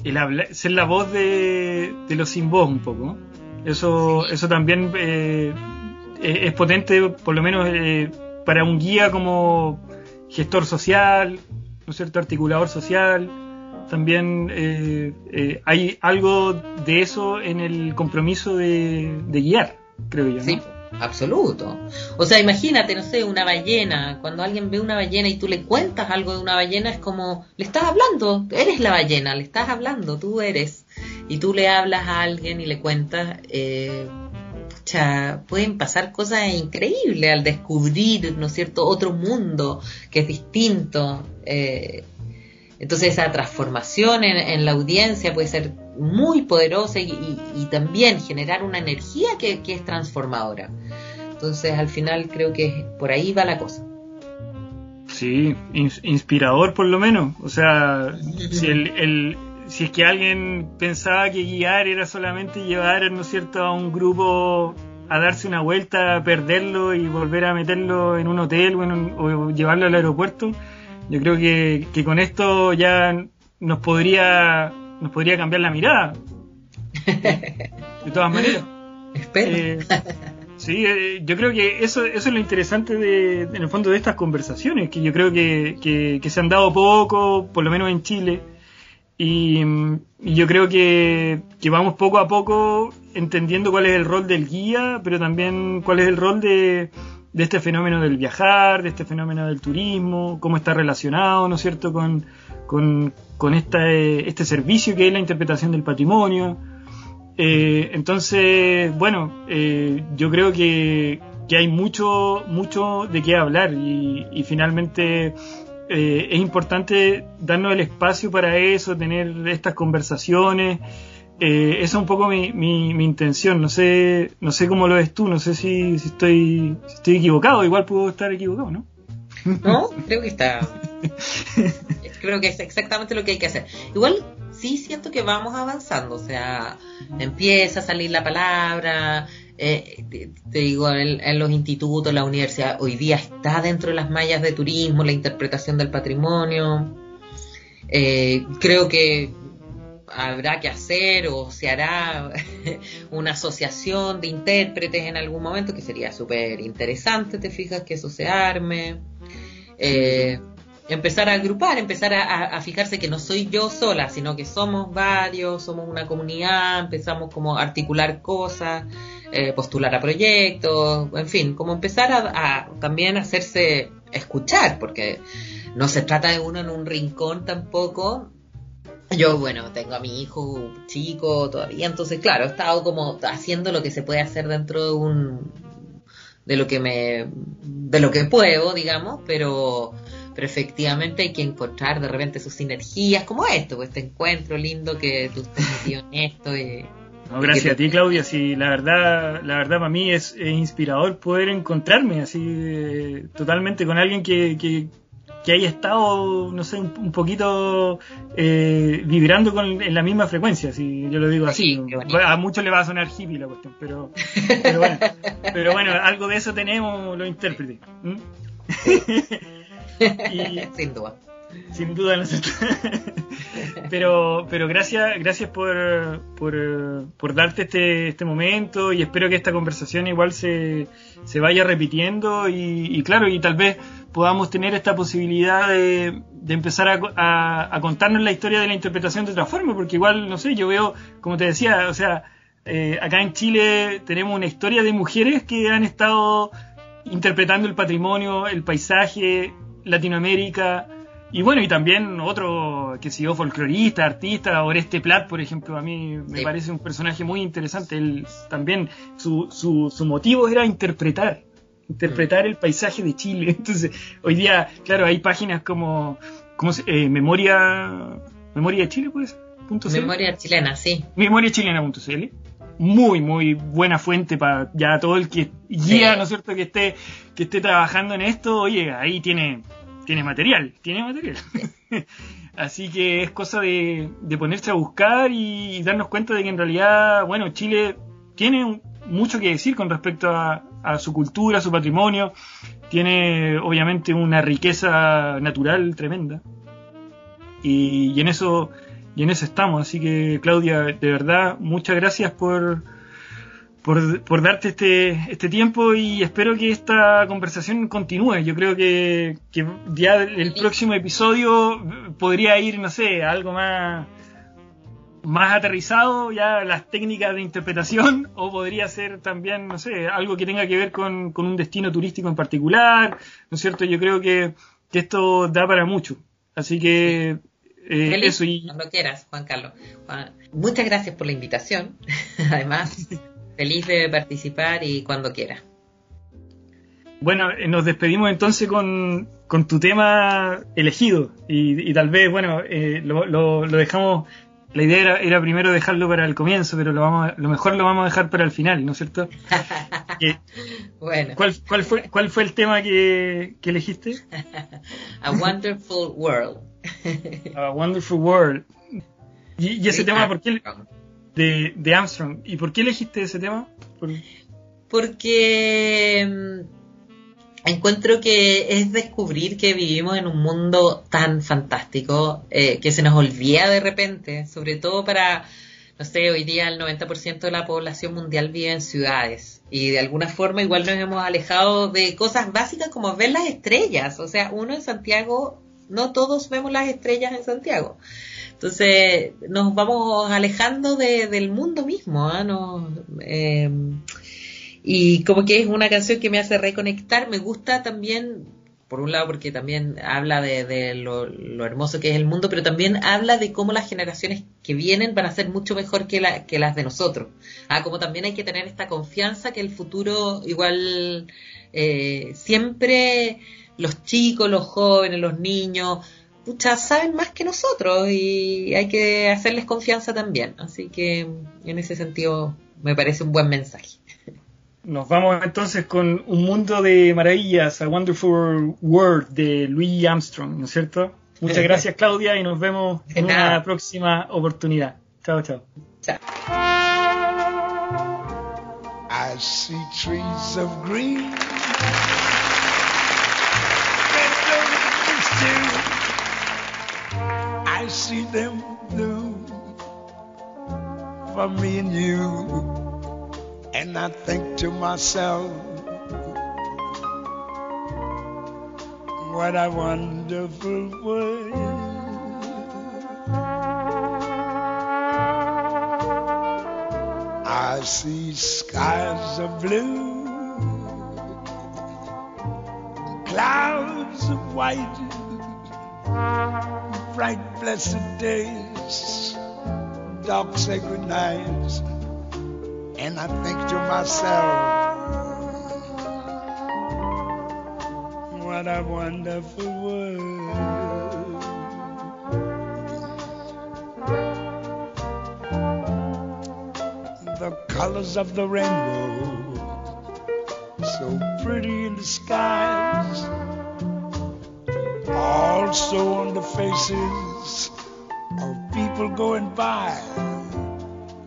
el ser la voz de, de los sin voz un poco. Eso, eso también eh, es potente, por lo menos eh, para un guía como gestor social, ¿no es cierto? Articulador social. También eh, hay algo de eso en el compromiso de, guiar, creo yo. Sí absoluto. O sea, imagínate, no sé, una ballena. Cuando alguien ve una ballena y tú le cuentas algo de una ballena, es como, le estás hablando, eres la ballena, le estás hablando, tú eres. Y tú le hablas a alguien y le cuentas, eh, pueden pasar cosas increíbles al descubrir, ¿no es cierto?, otro mundo que es distinto. Eh, entonces esa transformación en, la audiencia puede ser muy poderosa y, también generar una energía que, es transformadora. Entonces al final creo que por ahí va la cosa. Sí, inspirador por lo menos. O sea, si, el, si es que alguien pensaba que guiar era solamente llevar, ¿no es cierto?, a un grupo a darse una vuelta, a perderlo y volver a meterlo en un hotel o llevarlo al aeropuerto yo creo que, que con esto ya nos podría, nos podría cambiar la mirada. De todas maneras. Espero. Eh, sí, eh, yo creo que eso, eso es lo interesante de, en el fondo de estas conversaciones, que yo creo que, que, se han dado poco, por lo menos en Chile, y, y, yo creo que, que vamos poco a poco entendiendo cuál es el rol del guía, pero también cuál es el rol de, de este fenómeno del viajar, de este fenómeno del turismo, cómo está relacionado, ¿no es cierto?, con, con, con este, este servicio que es la interpretación del patrimonio. Eh, entonces, bueno, eh, yo creo que, que, hay mucho, mucho de qué hablar y, finalmente eh, es importante darnos el espacio para eso, tener estas conversaciones. Eh, esa es un poco mi, mi, intención. No sé, no sé cómo lo ves tú, no sé si, si estoy, estoy equivocado, igual puedo estar equivocado, ¿no? No, creo que está. creo que es exactamente lo que hay que hacer. Igual sí siento que vamos avanzando, o sea, empieza a salir la palabra. Eh, te, digo, en, los institutos, la universidad, hoy día está dentro de las mallas de turismo, la interpretación del patrimonio. Eh, creo que habrá que hacer o se hará una asociación de intérpretes en algún momento, que sería súper interesante, te fijas, que eso se arme. Eh, empezar a agrupar, empezar a, fijarse que no soy yo sola, sino que somos varios, somos una comunidad, empezamos como a articular cosas, eh, postular a proyectos, en fin, como empezar a, a también hacerse escuchar, porque no se trata de uno en un rincón tampoco, yo, bueno, tengo a mi hijo chico todavía, entonces, claro, he estado como haciendo lo que se puede hacer dentro de un. de lo que me. de lo que puedo, digamos, pero. pero efectivamente hay que encontrar de repente sus sinergias, como esto, pues este encuentro lindo que tú estés metido en esto. Y, no, gracias a ti, Claudia. Sí, la verdad, la verdad para mí es, inspirador poder encontrarme así eh, totalmente con alguien que, que, que haya estado, no sé, un, poquito eh, vibrando con, en la misma frecuencia, si yo lo digo así. a muchos le va a sonar hippie la cuestión, pero, pero, bueno, pero bueno, algo de eso tenemos los intérpretes. Sin duda. Sin duda, pero, pero gracias, gracias por, por, por, darte este, este momento y espero que esta conversación igual se, se vaya repitiendo y, y claro, y tal vez podamos tener esta posibilidad de, empezar a, contarnos la historia de la interpretación de otra forma, porque igual, no sé, yo veo, como te decía, o sea, eh, acá en Chile tenemos una historia de mujeres que han estado interpretando el patrimonio, el paisaje, Latinoamérica, y bueno, y también otro que siguió folclorista, artista, Oreste Plat, por ejemplo, a mí me parece un personaje muy interesante. Él también, su, su, su motivo era interpretar, interpretar el paisaje de Chile. Entonces, hoy día, claro, hay páginas como, como eh, Memoria, Memoria de Chile, pues. Memoria chilena, sí. Memoria chilena.cl. Muy, muy buena fuente para ya todo el que guía, ¿no es cierto?, que esté, que esté trabajando en esto. Oye, ahí tiene tiene material, tiene material. Así que es cosa de, ponerse a buscar y, darnos cuenta de que en realidad, bueno, Chile tiene mucho que decir con respecto a, su cultura, a su patrimonio. Tiene obviamente una riqueza natural tremenda. Y, y en eso y en eso estamos. Así que Claudia, de verdad, muchas gracias por, por, darte este, este tiempo y espero que esta conversación continúe. Yo creo que, ya el próximo episodio podría ir, no sé, algo más, más aterrizado, ya las técnicas de interpretación, o podría ser también, no sé, algo que tenga que ver con, un destino turístico en particular, ¿no es cierto? Yo creo que, esto da para mucho. Así que... Eh, eso y... Cuando quieras, Juan Carlos. muchas gracias por la invitación. Además, Feliz de participar y cuando quiera. Bueno, eh, nos despedimos entonces con, tu tema elegido y, tal vez, bueno, eh, lo, dejamos, la idea era, primero dejarlo para el comienzo, pero lo, vamos, lo mejor lo vamos a dejar para el final, ¿no es cierto? bueno. ¿cuál, fue, ¿Cuál fue el tema que, elegiste? A Wonderful World. A Wonderful World. ¿Y, ese tema por qué? de, Armstrong. ¿Y por qué elegiste ese tema? Porque encuentro que es descubrir que vivimos en un mundo tan fantástico eh, que se nos olvida de repente, sobre todo para, no sé, hoy día el 90% de la población mundial vive en ciudades y de alguna forma igual nos hemos alejado de cosas básicas como ver las estrellas, o sea, uno en Santiago, no todos vemos las estrellas en Santiago. Entonces nos vamos alejando del mundo mismo. ¿ah? Eh, y como que es una canción que me hace reconectar. Me gusta también, por un lado, porque también habla de, lo, hermoso que es el mundo, pero también habla de cómo las generaciones que vienen van a ser mucho mejor que, que las de nosotros. Ah, como también hay que tener esta confianza que el futuro igual eh, siempre los chicos, los jóvenes, los niños, pucha, saben más que nosotros y hay que hacerles confianza también. Así que en ese sentido me parece un buen mensaje. Nos vamos entonces con Un Mundo de Maravillas, A Wonderful World de Louis Armstrong, ¿no es cierto? Muchas gracias Claudia y nos vemos en una próxima oportunidad. Chao, chao. Chao. I see trees of green. I see them blue for me and you. And I think to myself, what a wonderful world. I see skies of blue, clouds of white bright, blessed days, dark, sacred nights, and I think to myself, what a wonderful world. The colors of the rainbow, so pretty in the skies also on the faces of people going by.